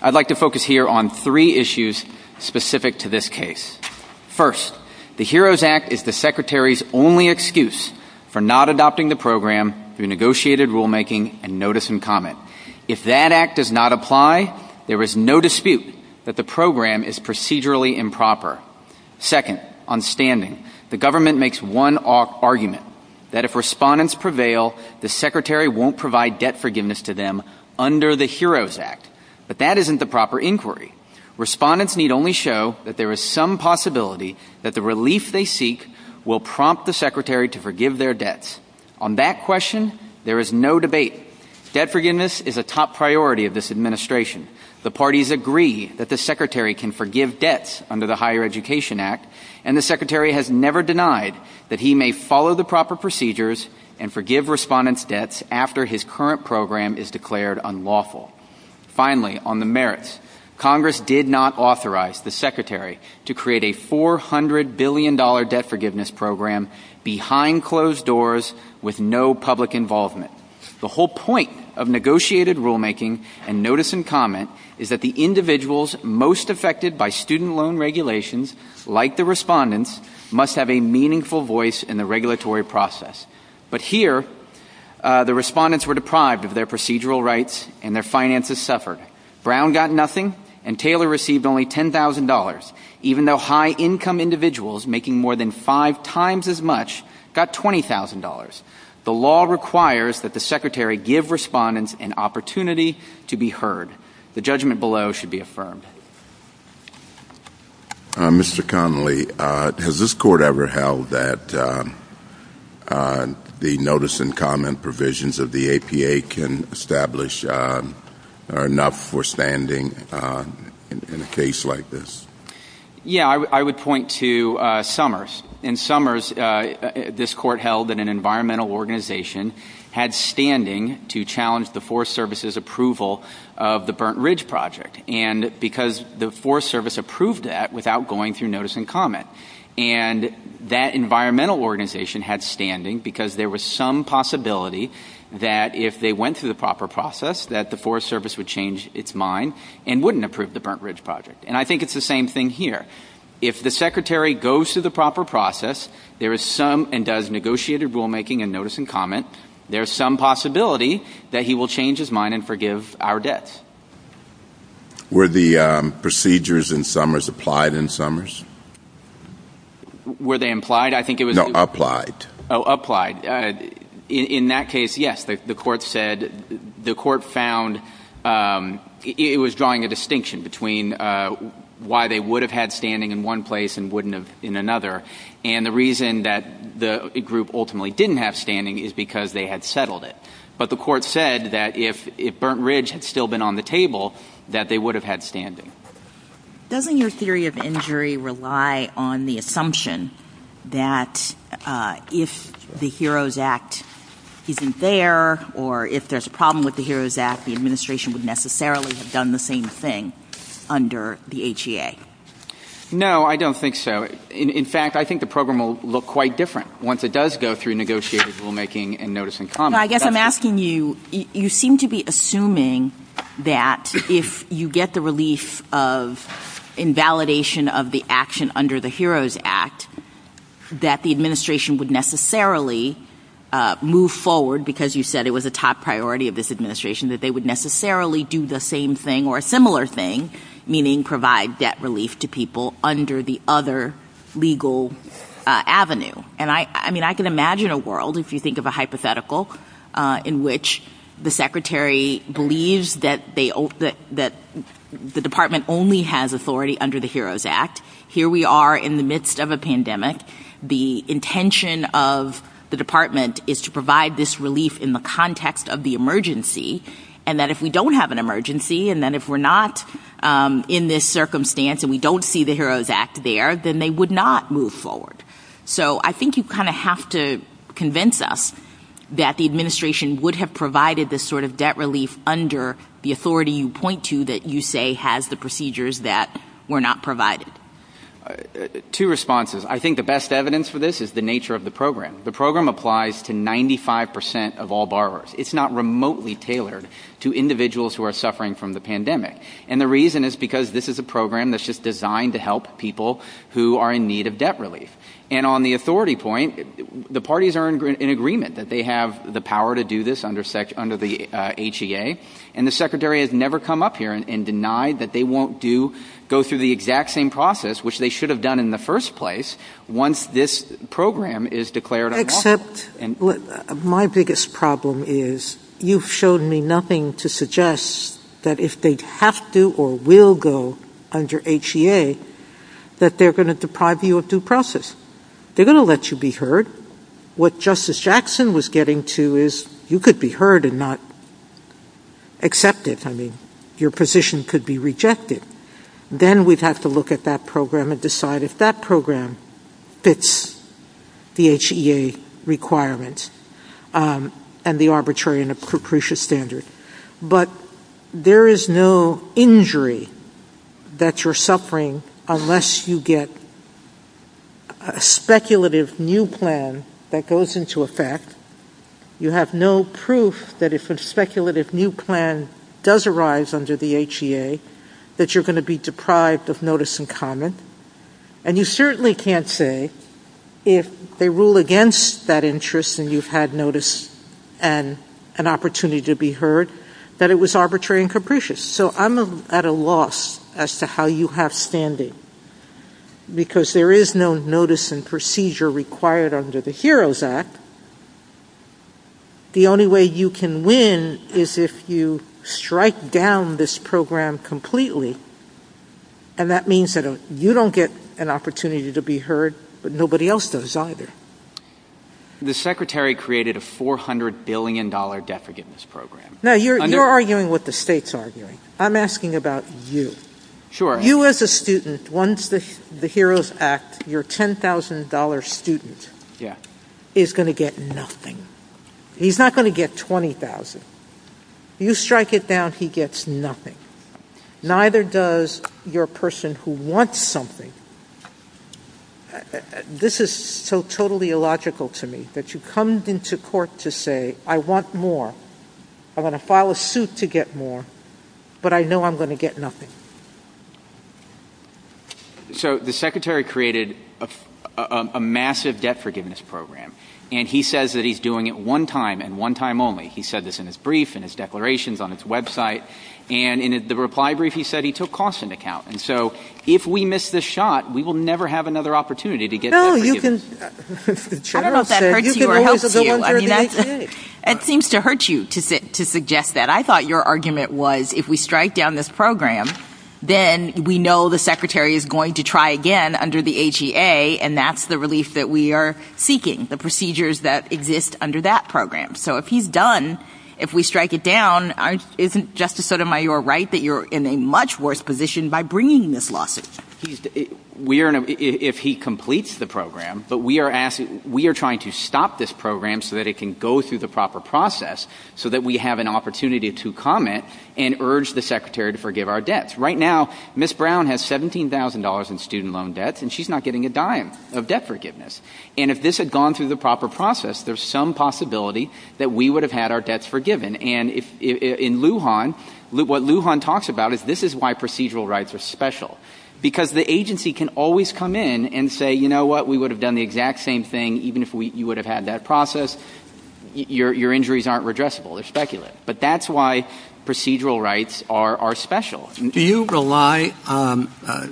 I'd like to focus here on three issues specific to this case. First, the HEROES Act is the Secretary's only excuse for not adopting the program through negotiated rulemaking and notice and comment. If that act does not apply, there is no dispute that the program is procedurally improper. Second, on standing, the government makes one argument, that if respondents prevail, the Secretary won't provide debt forgiveness to them under the HEROES Act. But that isn't the proper inquiry. Respondents need only show that there is some possibility that the relief they seek will prompt the Secretary to forgive their debts. On that question, there is no debate. Debt forgiveness is a top priority of this administration. The parties agree that the Secretary can forgive debts under the Higher Education Act, and the Secretary has never denied that he may follow the proper procedures and forgive respondents' debts after his current program is declared unlawful. Finally, on the merits, Congress did not authorize the Secretary to create a $400 billion debt forgiveness program behind closed doors with no public involvement. The whole point of negotiated rulemaking and notice and comment is that the individuals most affected by student loan regulations, like the respondents, must have a meaningful voice in the regulatory process. But here, uh, the respondents were deprived of their procedural rights and their finances suffered. Brown got nothing, and Taylor received only $10,000, even though high-income individuals making more than five times as much got $20,000. The law requires that the Secretary give respondents an opportunity to be heard. The judgment below should be affirmed. Uh, Mr. Connolly, uh, has this Court ever held that uh, the notice and comment provisions of the APA can establish enough for standing uh, in a case like this? Yeah, I would point to uh, Summers. In Summers, uh, this Court held that an environmental organization had standing to challenge the Forest Service's approval of the Burnt Ridge Project, and because the Forest Service approved that without going through notice and comment. And that environmental organization had standing because there was some possibility that if they went through the proper process, that the Forest Service would change its mind and wouldn't approve the Burnt Ridge Project. And I think it's the same thing here. If the Secretary goes through the proper process, there is some, and does negotiated rulemaking and notice and comment, there's some possibility that he will change his mind and forgive our debts. Were the um, procedures in Summers applied in Summers? Were they implied? I think it was... No, applied. Oh, applied. Uh, In that case, yes, the Court said, the Court found um, it was drawing a distinction between uh, why they would have had standing in one place and wouldn't have in another. And the reason that the group ultimately didn't have standing is because they had settled it. But the Court said that if Burnt Ridge had still been on the table, that they would have had standing. Doesn't your theory of injury rely on the assumption that uh, if the HEROES Act isn't there, or if there's a problem with the HEROES Act, the administration would necessarily have done the same thing under the HEA? No, I don't think so. In fact, I think the program will look quite different once it does go through negotiated rulemaking and notice and comment. I guess I'm asking you, you seem to be assuming that if you get the relief of invalidation of the action under the HEROES Act, that the administration would necessarily Uh, move forward because you said it was a top priority of this administration, that they would necessarily do the same thing or a similar thing, meaning provide debt relief to people under the other legal uh, avenue. And I mean, I can imagine a world, if you think of a hypothetical, uh, in which the secretary believes that they o that the department only has authority under the HEROES Act. Here we are in the midst of a pandemic. The intention of the department is to provide this relief in the context of the emergency, and that if we don't have an emergency, and then if we're not um, in this circumstance and we don't see the HEROES Act there, then they would not move forward. So I think you kind of have to convince us that the administration would have provided this sort of debt relief under the authority you point to that you say has the procedures that were not provided. Two responses. I think the best evidence for this is the nature of the program. The program applies to 95% of all borrowers. It's not remotely tailored to individuals who are suffering from the pandemic. And the reason is because this is a program that's just designed to help people who are in need of debt relief. And on the authority point, the parties are in agreement that they have the power to do this under the uh, HEA, and the secretary has never come up here and denied that they won't go through the exact same process, which they should have done in the first place, once this program is declared unlawful. Except my biggest problem is you've shown me nothing to suggest that if they have to or will go under HEA, that they're going to deprive you of due process. They're going to let you be heard. What Justice Jackson was getting to is you could be heard and not accepted. I mean, your position could be rejected. Then we'd have to look at that program and decide if that program fits the HEA requirements um, and the arbitrary and capricious standard. But there is no injury that you're suffering unless you get a speculative new plan that goes into effect. You have no proof that if a speculative new plan does arise under the HEA, that you're going to be deprived of notice and comment. And you certainly can't say if they rule against that interest and you've had notice and an opportunity to be heard, that it was arbitrary and capricious. So I'm at a loss as to how you have standing. Because there is no notice and procedure required under the HEROES Act. The only way you can win is if you strike down this program completely. And that means that you don't get an opportunity to be heard, but nobody else does either. The Secretary created a $400 billion debt forgiveness program. Now, you're arguing what the state's arguing. I'm asking about you. Sure. You as a student, once the HEROES Act, your $10,000 student is going to get nothing. He's not going to get $20,000. You strike it down, he gets nothing. Neither does your person who wants something. Uh, uh, uh, this is so totally illogical to me that you come into court to say, I want more. I'm going to file a suit to get more, but I know I'm going to get nothing. So the Secretary created a massive debt forgiveness program. And he says that he's doing it one time and one time only. He said this in his brief, in his declarations, on his website. And in the reply brief, he said he took costs into account. And so if we miss this shot, we will never have another opportunity to get debt forgiveness. I don't know if that hurts you or helps you. It seems to hurt you to suggest that. I thought your argument was if we strike down this program, then we know the Secretary is going to try again under the HEA, and that's the relief that we are seeking, the procedures that exist under that program. So if he's done, if we strike it down, isn't Justice Sotomayor right that you're in a much worse position by bringing this lawsuit? If he completes the program, but we are trying to stop this program so that it can go through the proper process so that we have an opportunity to comment and urge the Secretary to forgive our debts. Right now, Ms. Brown has $17,000 in student loan debts, and she's not getting a dime of debt forgiveness. And if this had gone through the proper process, there's some possibility that we would have had our debts forgiven. And in Lujan, what Lujan talks about is this is why procedural rights are special. Because the agency can always come in and say, you know what, we would have done the exact same thing even if you would have had that process. your injuries aren't redressable. They're speculative. But that's why procedural rights are special. Do you rely, um, uh,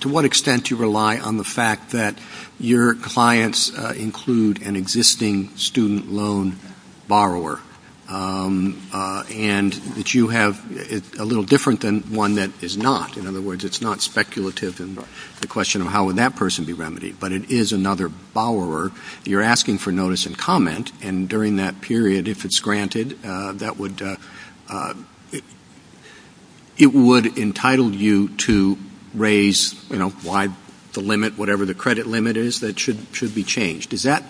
to what extent do you rely on the fact that your clients uh, include an existing student loan borrower Um, uh, and that you have a little different than one that is not? In other words, it's not speculative in the question of how would that person be remedied, but it is another borrower. You're asking for notice and comment, and during that period, if it's granted, uh, that would uh, it would entitle you to raise, you know, why the limit, whatever the credit limit is, that should be changed. Is that,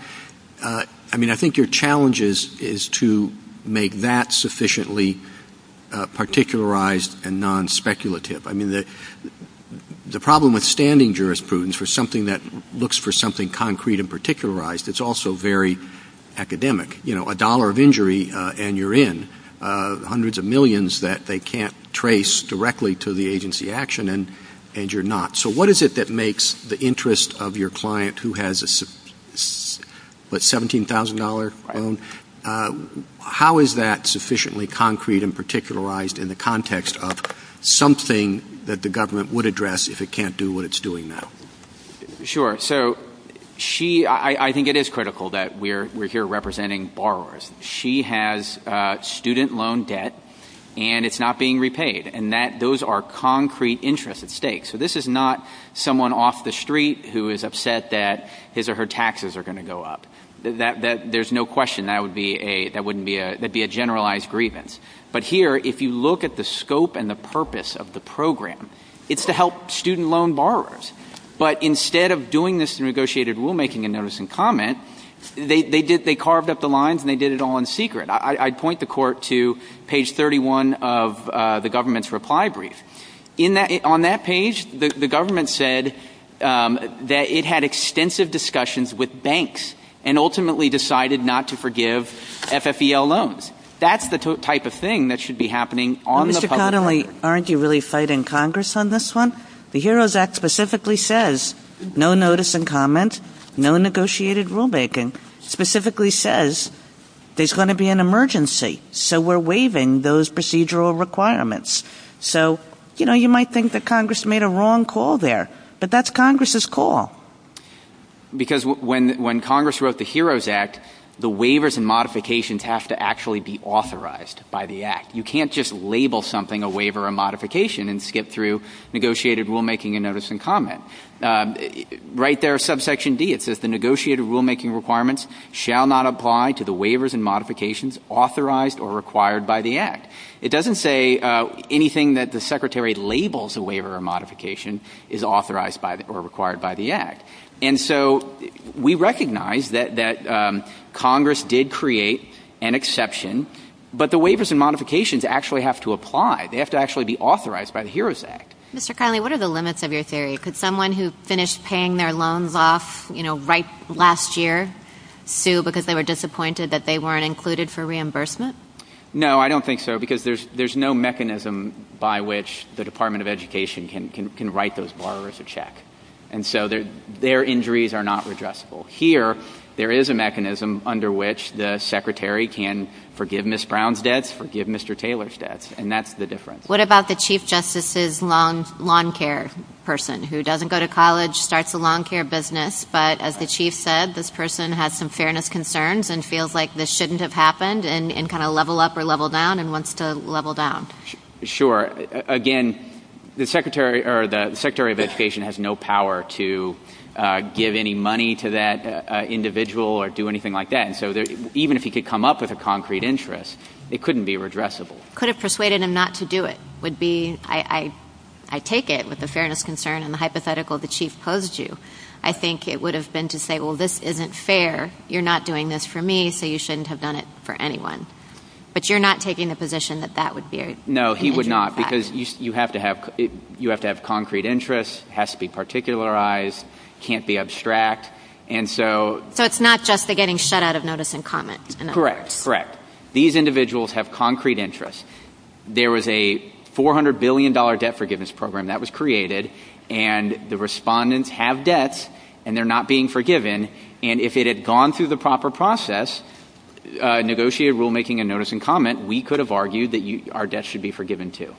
I mean, I think your challenge is to make that sufficiently uh, particularized and non-speculative. I mean, the problem with standing jurisprudence for something that looks for something concrete and particularized, it's also very academic. You know, a dollar of injury uh, and you're in. Uh, hundreds of millions that they can't trace directly to the agency action and you're not. So what is it that makes the interest of your client who has a $17,000 loan, how is that sufficiently concrete and particularized in the context of something that the government would address if it can't do what it's doing now? Sure. So she, I think it is critical that we're here representing borrowers. She has uh, student loan debt and it's not being repaid. And those are concrete interests at stake. So this is not someone off the street who is upset that his or her taxes are going to go up. There's no question that would be a that wouldn't be a be a generalized grievance. But here, if you look at the scope and the purpose of the program, it's to help student loan borrowers. But instead of doing this negotiated rulemaking and notice and comment, they did they carved up the lines and they did it all in secret. I'd point the court to page 31 of uh, the government's reply brief. in that On that page, the government said um, that it had extensive discussions with banks and ultimately decided not to forgive FFEL loans. That's the type of thing that should be happening on the public record. Mr. Connolly, aren't you really fighting Congress on this one? The HEROES Act specifically says no notice and comment, no negotiated rulemaking. It specifically says there's going to be an emergency. So we're waiving those procedural requirements. So, you know, you might think that Congress made a wrong call there. But that's Congress's call. Because when Congress wrote the HEROES Act, the waivers and modifications have to actually be authorized by the Act. You can't just label something a waiver or modification and skip through negotiated rulemaking and notice and comment. Um, right there, subsection D, it says the negotiated rulemaking requirements shall not apply to the waivers and modifications authorized or required by the Act. It doesn't say uh, anything that the Secretary labels a waiver or modification is authorized by or required by the Act. And so we recognize that um, Congress did create an exception, but the waivers and modifications actually have to apply. They have to actually be authorized by the HEROES Act. Mr. Connolly, what are the limits of your theory? Could someone who finished paying their loans off, you know, right last year sue because they were disappointed that they weren't included for reimbursement? No, I don't think so, because there's no mechanism by which the Department of Education can write those borrowers a check. And so their injuries are not redressable. Here, there is a mechanism under which the Secretary can forgive Ms. Brown's debts, forgive Mr. Taylor's debts, and that's the difference. What about the Chief Justice's lawn care person who doesn't go to college, starts a lawn care business, but as the Chief said, this person has some fairness concerns and feels like this shouldn't have happened and kind of level up or level down and wants to level down? Sure. Again, the Secretary of Education has no power to uh, give any money to that uh, uh, individual or do anything like that. And so even if he could come up with a concrete interest, it couldn't be redressable. Could have persuaded him not to do it would be, I take it, with the fairness concern and the hypothetical the Chief posed you. I think it would have been to say, well, this isn't fair. You're not doing this for me, so you shouldn't have done it for anyone. But you're not taking the position that that would be an injury. No, he would not, because you have to have concrete interests, has to be particularized, can't be abstract. And so... So it's not just the getting shut out of notice and comment? Correct, correct. These individuals have concrete interests. There was a $400 billion debt forgiveness program that was created, and the respondents have debts, and they're not being forgiven. And if it had gone through the proper process, Uh, negotiated rulemaking and notice and comment, we could have argued that our debt should be forgiven too.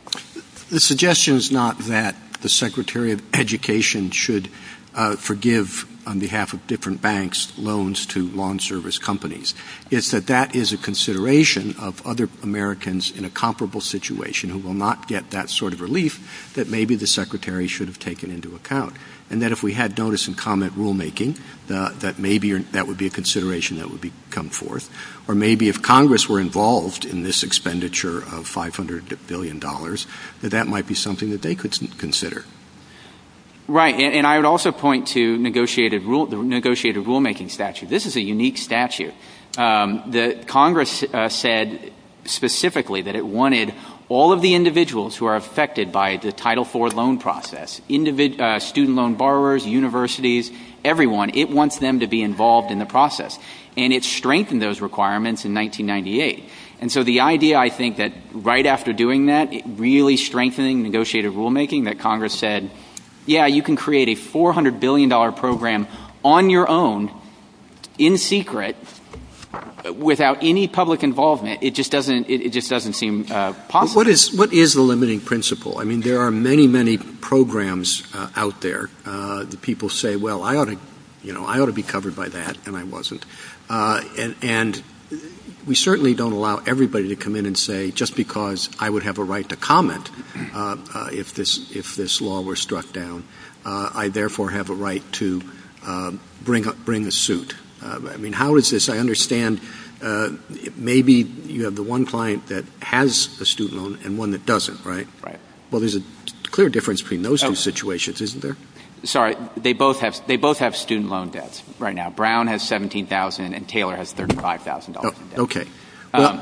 The suggestion is not that the Secretary of Education should uh, forgive, on behalf of different banks, loans to lawn service companies. It's that that is a consideration of other Americans in a comparable situation who will not get that sort of relief that maybe the Secretary should have taken into account. And that if we had notice and comment rulemaking, that maybe that would be a consideration that would come forth. Or maybe if Congress were involved in this expenditure of $500 billion, that that might be something that they could consider. Right. And I would also point to the negotiated rulemaking statute. This is a unique statute. Um, the Congress uh, said specifically that it wanted all of the individuals who are affected by the Title IV loan process, uh, student loan borrowers, universities, everyone, it wants them to be involved in the process. And it strengthened those requirements in 1998. And so the idea, I think, that right after doing that, really strengthening negotiated rulemaking, that Congress said, yeah, you can create a $400 billion program on your own, in secret, without any public involvement, it just doesn't seem uh, possible. What is the limiting principle? I mean, there are many, many programs uh, out there uh, that people say, well, I ought to be covered by that, and I wasn't. And we certainly don't allow everybody to come in and say, just because I would have a right to comment if this law were struck down, I therefore have a right to bring a suit. Uh, I mean, how is this? I understand uh, maybe you have the one client that has a student loan and one that doesn't, right? Right. Well, there's a clear difference between those two oh. situations, isn't there? Sorry. They both have student loan debts right now. Brown has 17,000 and Taylor has $35,000. Okay. Um,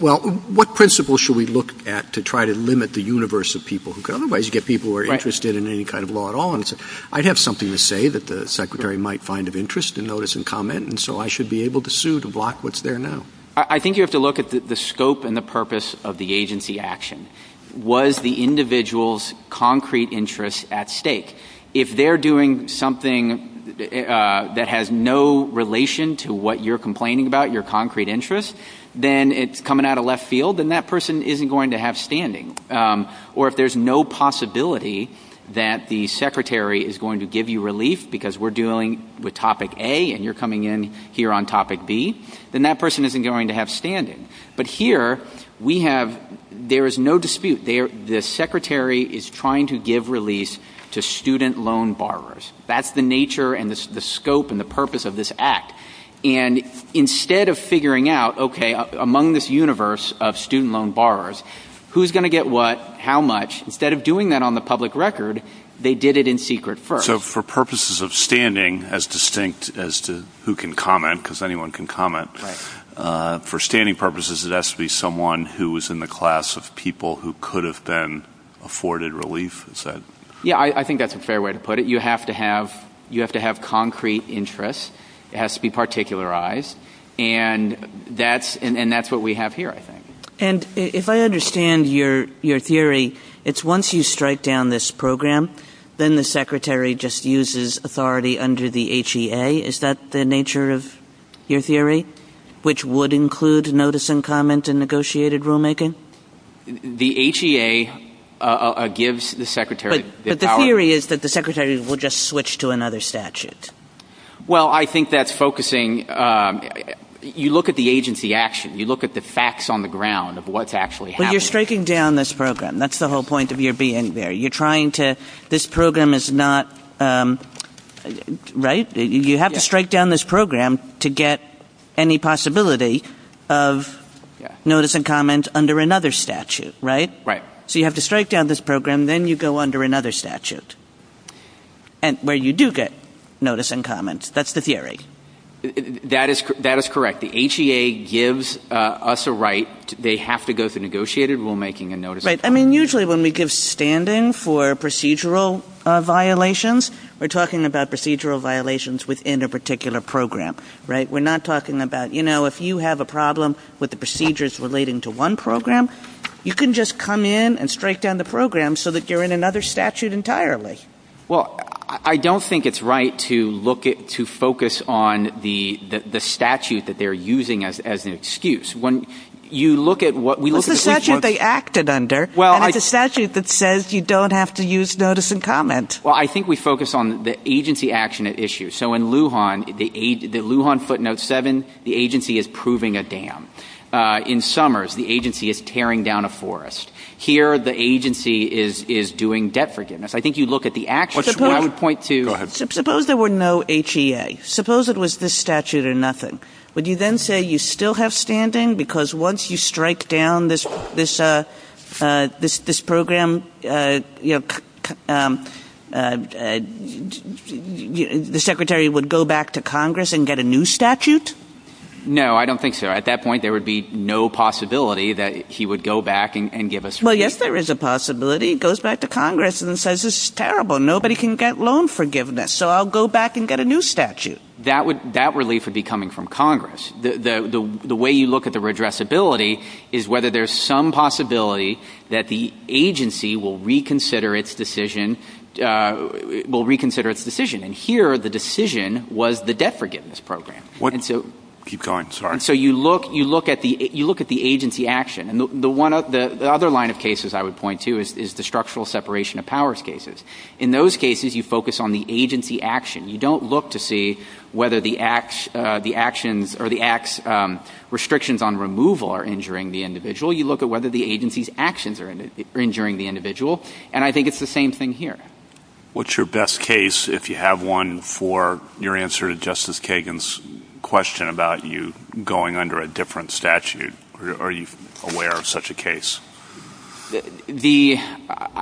Well, what principle should we look at to try to limit the universe of people? Who could? Otherwise, you get people who are interested in any kind of law at all. And I'd have something to say that the Secretary might find of interest in notice and comment, and so I should be able to sue to block what's there now. I think you have to look at the scope and the purpose of the agency action. Was the individual's concrete interest at stake? If they're doing something uh, that has no relation to what you're complaining about, your concrete interest, then it's coming out of left field, then that person isn't going to have standing. Um, or if there's no possibility that the Secretary is going to give you relief because we're dealing with Topic A and you're coming in here on Topic B, then that person isn't going to have standing. But here, we have there is no dispute. The Secretary is trying to give release to student loan borrowers. That's the nature and the scope and the purpose of this act. And instead of figuring out, okay, among this universe of student loan borrowers, who's going to get what, how much, instead of doing that on the public record, they did it in secret first. So for purposes of standing, as distinct as to who can comment, because anyone can comment, uh, for standing purposes, it has to be someone who was in the class of people who could have been afforded relief? Yeah, I think that's a fair way to put it. You have to have concrete interest. It has to be particularized. And that's what we have here, I think. And if I understand your theory, it's once you strike down this program, then the Secretary just uses authority under the HEA. Is that the nature of your theory, which would include notice and comment and negotiated rulemaking? The HEA uh, uh, uh, gives the Secretary the power. But the theory is that the Secretary will just switch to another statute. Well, I think that's focusing. Um, you look at the agency action. You look at the facts on the ground of what's actually happening. But you're striking down this program. That's the whole point of your being there. You're trying to – this program is not um, – right? You have to strike down this program to get any possibility of notice and comment under another statute, right? Right. So you have to strike down this program, then you go under another statute, And where you do get notice and comment. That's the theory. That is correct. The HEA gives uh, us a right. They have to go through negotiated rulemaking and notice. Right. I mean, usually when we give standing for procedural uh, violations, we're talking about procedural violations within a particular program, right? We're not talking about, you know, if you have a problem with the procedures relating to one program, you can just come in and strike down the program so that you're in another statute entirely. Well, I don't think it's right to look at to focus on the the statute that they're using as as an excuse. When you look at what we look at the statute they acted under, well, and it's a statute that says you don't have to use notice and comment. Well, I think we focus on the agency action at issue. So in Lujan, the the Lujan footnote seven, the agency is proving a dam. Uh, in Summers, the agency is tearing down a forest. Here, the agency is is doing debt forgiveness. I think you look at the action. I would point to. Go ahead. Suppose there were no HEA. Suppose it was this statute or nothing. Would you then say you still have standing because once you strike down this this uh, uh, this this program, uh, you know, um, uh, uh, the secretary would go back to Congress and get a new statute? No, I don't think so. At that point, there would be no possibility that he would go back and, and give us. Well, yes, there is a possibility. He goes back to Congress and says this is terrible. Nobody can get loan forgiveness, so I'll go back and get a new statute. That would that relief would be coming from Congress. The the the, the way you look at the redressability is whether there's some possibility that the agency will reconsider its decision uh, will reconsider its decision. And here, the decision was the debt forgiveness program. What? And so keep going. Sorry. And so you look you look at the you look at the agency action, and the, the one the, the other line of cases I would point to is, is the structural separation of powers cases. In those cases, you focus on the agency action. You don't look to see whether the act uh, the actions or the acts um, restrictions on removal are injuring the individual. You look at whether the agency's actions are injuring the individual, and I think it's the same thing here. What's your best case, if you have one, for your answer to Justice Kagan's question about you going under a different statute? Are you aware of such a case? The,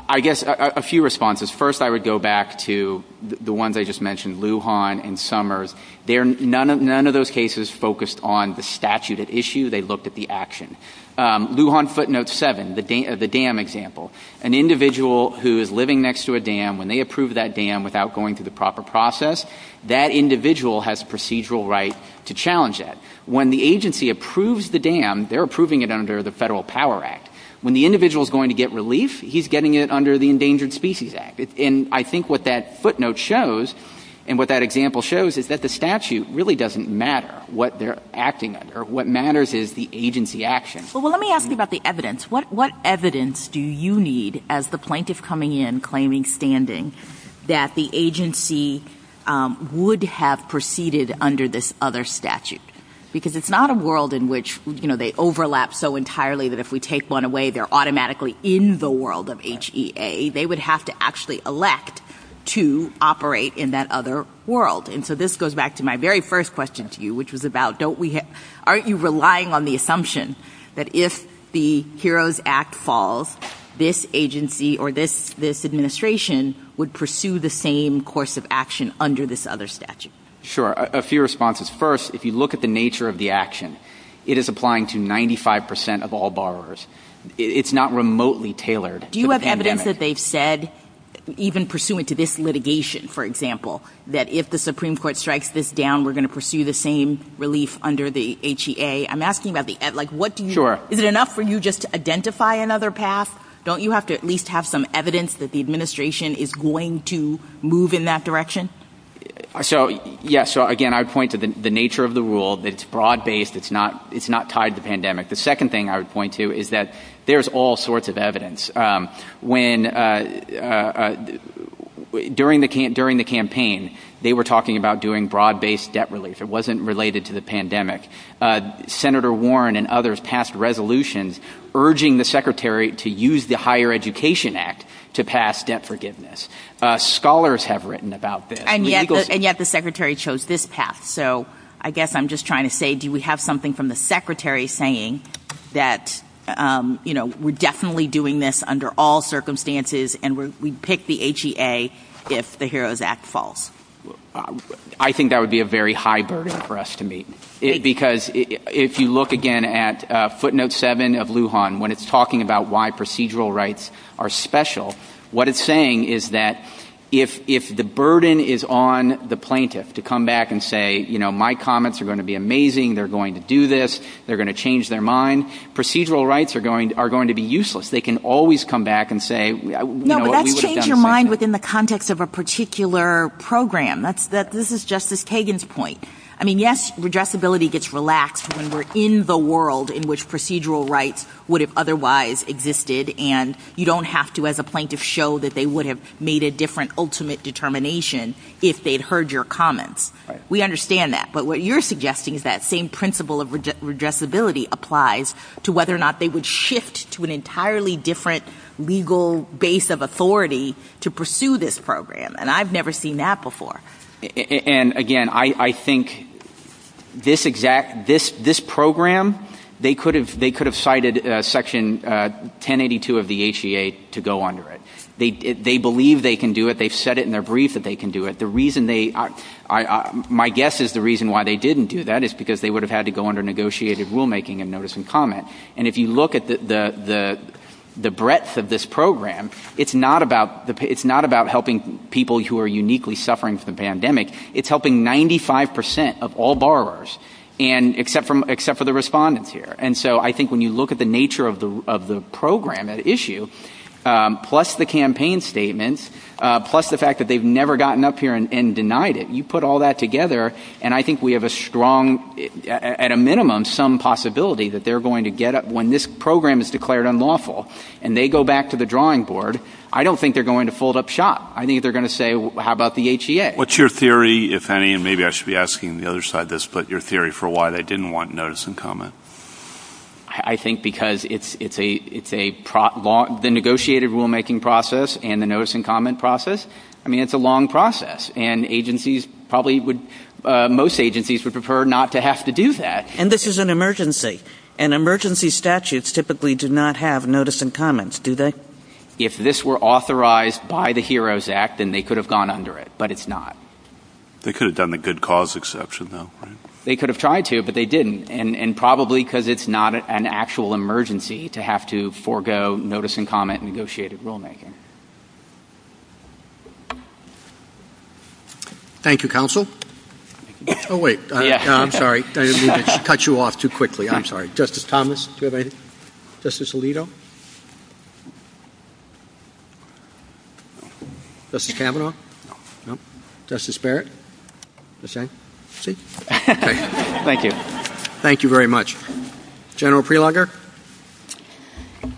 I guess, a, few responses. First, I would go back to the, ones I just mentioned, Lujan and Summers. None of those cases focused on the statute at issue. They looked at the action. Um, Lujan footnote 7, the, uh, the dam example. An individual who is living next to a dam, when they approve that dam without going through the proper process, that individual has a procedural right to challenge that. When the agency approves the dam, they're approving it under the Federal Power Act. When the individual is going to get relief, he's getting it under the Endangered Species Act. And I think what that footnote shows and what that example shows is that the statute really doesn't matter what they're acting under. What matters is the agency action. Well, let me ask you about the evidence. What, what evidence do you need as the plaintiff coming in claiming standing that the agency um, would have proceeded under this other statute? Because it's not a world in which, you know, they overlap so entirely that if we take one away, they're automatically in the world of HEA. They would have to actually elect to operate in that other world. And so this goes back to my very first question to you, which was about don't we aren't you relying on the assumption that if the HEROES Act falls, this agency or this this administration would pursue the same course of action under this other statute? Sure. A, a few responses. First, if you look at the nature of the action, it is applying to 95% of all borrowers. It's not remotely tailored. Do you have evidence that they've said even pursuant to this litigation, for example, that if the Supreme Court strikes this down, we're going to pursue the same relief under the HEA. I'm asking about the, like, what do you, sure. is it enough for you just to identify another path? Don't you have to at least have some evidence that the administration is going to move in that direction? So, yeah, so again, I would point to the, nature of the rule, that it's broad-based, it's not, tied to the pandemic. The second thing I would point to is that there's all sorts of evidence. Um, uh, uh, uh, during the campaign, they were talking about doing broad-based debt relief. It wasn't related to the pandemic. Senator Warren and others passed resolutions urging the secretary to use the Higher Education Act to pass debt forgiveness. Uh, scholars have written about this. And yet, the, and yet the secretary chose this path. So I guess I'm just trying to say, do we have something from the secretary saying that um, you know, we're definitely doing this under all circumstances, and we pick the HEA if the HEROES Act falls? I think that would be a very high burden for us to meet. Because if you look again at uh, footnote 7 of Lujan, when it's talking about why procedural rights are special, what it's saying is that if the burden is on the plaintiff to come back and say, you know, my comments are going to be amazing, they're going to do this, they're going to change their mind, procedural rights are going to be useless. They can always come back and say, you know, we would have done the same thing. No, but that's change your mind within the context of a particular program. This is Justice Kagan's point. I mean, yes, redressability gets relaxed when we're in the world in which procedural rights would have otherwise existed, and you don't have to, as a plaintiff, show that they would have made a different ultimate determination if they'd heard your comments. We understand that. But what you're suggesting is that same principle of redressability applies to whether or not they would shift to an entirely different legal base of authority to pursue this program. And I've never seen that before. And, again, I think this exact – this program, they could have cited uh, Section uh, 1082 of the HEA to go under it. They believe they can do it. They've said it in their brief that they can do it. The reason they – my guess is the reason why they didn't do that is because they would have had to go under negotiated rulemaking and notice and comment. And if you look at the breadth of this program, it's not about helping people who are uniquely suffering from the pandemic. It's helping 95 percent of all borrowers, except for the respondents here. And so I think when you look at the nature of the program at issue, Um, plus the campaign statements, uh, plus the fact that they've never gotten up here and denied it, you put all that together, and I think we have a strong – at a minimum, some possibility that they're going to get up – when this program is declared unlawful and they go back to the drawing board, I don't think they're going to fold up shop. I think they're going to say, how about the HEA? What's your theory, if any, and maybe I should be asking the other side this, but your theory for why they didn't want notice and comment? I think because it's a – the negotiated rulemaking process and the notice and comment process, I mean, it's a long process. And agencies probably would uh, – most agencies would prefer not to have to do that. And this is an emergency. And emergency statutes typically do not have notice and comments, do they? If this were authorized by the HEROES Act, then they could have gone under it, but it's not. They could have done the good cause exception, though, right? They could have tried to, but they didn't, and probably because it's not an actual emergency to have to forego notice and comment negotiated rulemaking. Thank you, counsel. Oh, wait. Uh, I'm sorry. I didn't mean to cut you off too quickly. I'm sorry. Justice Thomas, do you have anything? Justice Alito? Justice Kavanaugh? No. No. Justice Barrett? Thank you. Thank you very much. General Prelogar?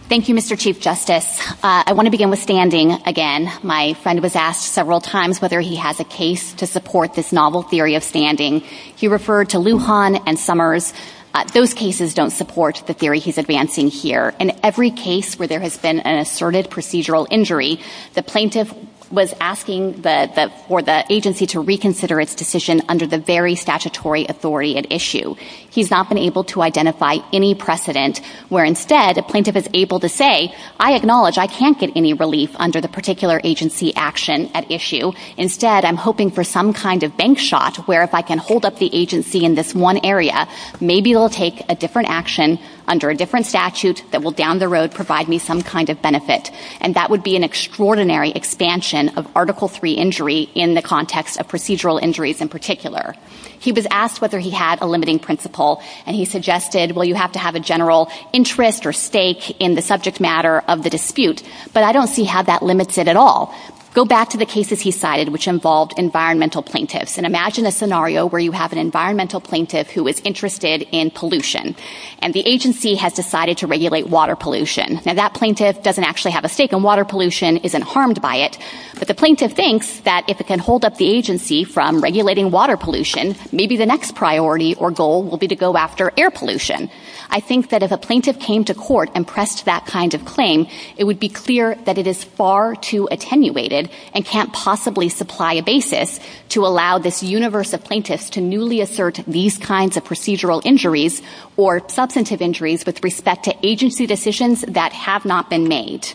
Thank you, Mr. Chief Justice. Uh, I want to begin with standing again. My friend was asked several times whether he has a case to support this novel theory of standing. He referred to Lujan and Summers. Uh, those cases don't support the theory he's advancing here. In every case where there has been an asserted procedural injury, the plaintiff was asking for the agency to reconsider its decision under the very statutory authority at issue. He's not been able to identify any precedent where instead a plaintiff is able to say, I acknowledge I can't get any relief under the particular agency action at issue. Instead, I'm hoping for some kind of bank shot where if I can hold up the agency in this one area, maybe they'll take a different action under a different statute that will down the road provide me some kind of benefit. And that would be an extraordinary expansion of Article III injury in the context of procedural injuries in particular. He was asked whether he had a limiting principle, and he suggested, well, you have to have a general interest or stake in the subject matter of the dispute. But I don't see how that limits it at all. Go back to the cases he cited, which involved environmental plaintiffs. And imagine a scenario where you have an environmental plaintiff who is interested in pollution. And the agency has decided to regulate water pollution. Now, that plaintiff doesn't actually have a stake in water pollution, isn't harmed by it. But the plaintiff thinks that if it can hold up the agency from regulating water pollution, maybe the next priority or goal will be to go after air pollution. I think that if a plaintiff came to court and pressed that kind of claim, it would be clear that it is far too attenuated and can't possibly supply a basis to allow this universe of plaintiffs to newly assert these kinds of procedural injuries or substantive injuries with respect to agency decisions that have not been made.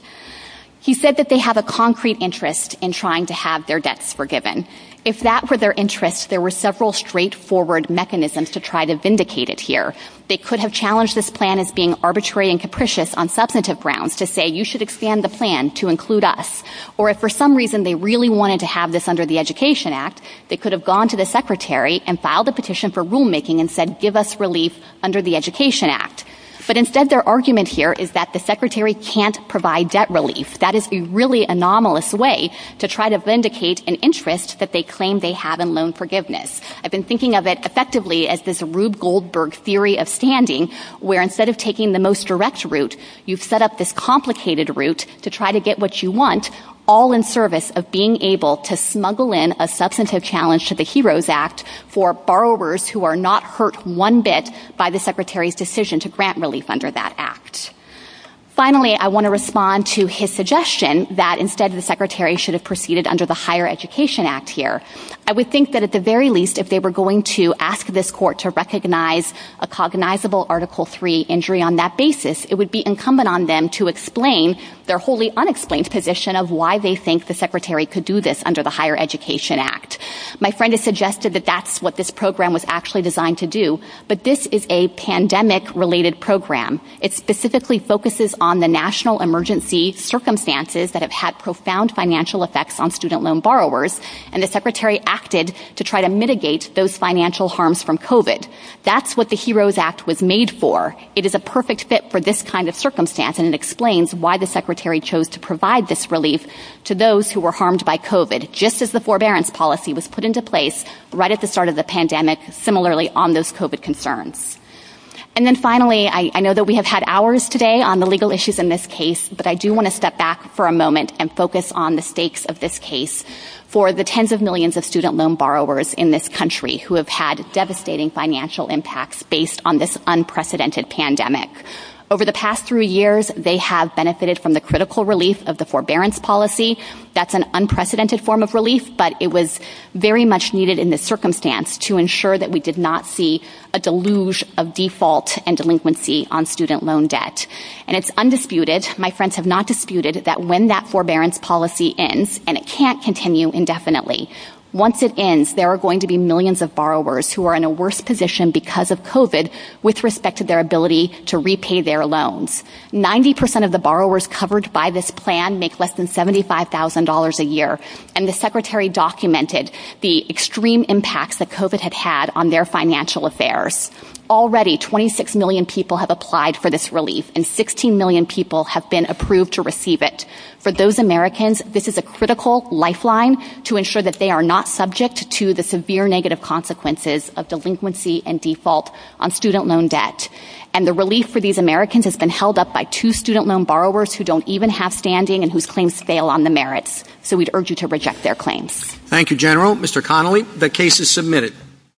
He said that they have a concrete interest in trying to have their debts forgiven. If that were their interest, there were several straightforward mechanisms to try to vindicate it here. They could have challenged this plan as being arbitrary and capricious on substantive grounds to say you should expand the plan to include us. Or if for some reason they really wanted to have this under the Education Act, they could have gone to the Secretary and filed a petition for rulemaking and said give us relief under the Education Act. But instead their argument here is that the Secretary can't provide debt relief. That is a really anomalous way to try to vindicate an interest that they claim they have in loan forgiveness. I've been thinking of it effectively as this Rube Goldberg theory of standing, where instead of taking the most direct route, you've set up this complicated route to try to get what you want, all in service of being able to smuggle in a substantive challenge to the HEROES Act for borrowers who are not hurt one bit by the Secretary's decision to grant relief under that act. Finally, I want to respond to his suggestion that instead the Secretary should have proceeded under the Higher Education Act here. I would think that at the very least, if they were going to ask this court to recognize a cognizable Article III injury on that basis, it would be incumbent on them to explain their wholly unexplained position of why they think the Secretary could do this under the Higher Education Act. My friend has suggested that that's what this program was actually designed to do, but this is a pandemic-related program. It specifically focuses on the national emergency circumstances that have had profound financial effects on student loan borrowers, and the Secretary acted to try to mitigate those financial harms from COVID. That's what the HEROES Act was made for. It is a perfect fit for this kind of circumstance, and it explains why the Secretary chose to provide this relief to those who were harmed by COVID, just as the forbearance policy was put into place right at the start of the pandemic, similarly on those COVID concerns. And then finally, I know that we have had hours today on the legal issues in this case, but I do want to step back for a moment and focus on the stakes of this case for the tens of millions of student loan borrowers in this country who have had devastating financial impacts based on this unprecedented pandemic. Over the past three years, they have benefited from the critical relief of the forbearance policy. That's an unprecedented form of relief, but it was very much needed in this circumstance to ensure that we did not see a deluge of default and delinquency on student loan debt. And it's undisputed, my friends have not disputed, that when that forbearance policy ends, and it can't continue indefinitely, once it ends, there are going to be millions of borrowers who are in a worse position because of COVID with respect to their ability to repay their loans. 90% of the borrowers covered by this plan make less than $75,000 a year, and the Secretary documented the extreme impacts that COVID had had on their financial affairs. Already, 26 million people have applied for this relief, and 16 million people have been approved to receive it. For those Americans, this is a critical lifeline to ensure that they are not subject to the severe negative consequences of delinquency and default on student loan debt. And the relief for these Americans has been held up by two student loan borrowers who don't even have standing and whose claims fail on the merits. So we'd urge you to reject their claims. Thank you, General. Mr. Connolly, the case is submitted.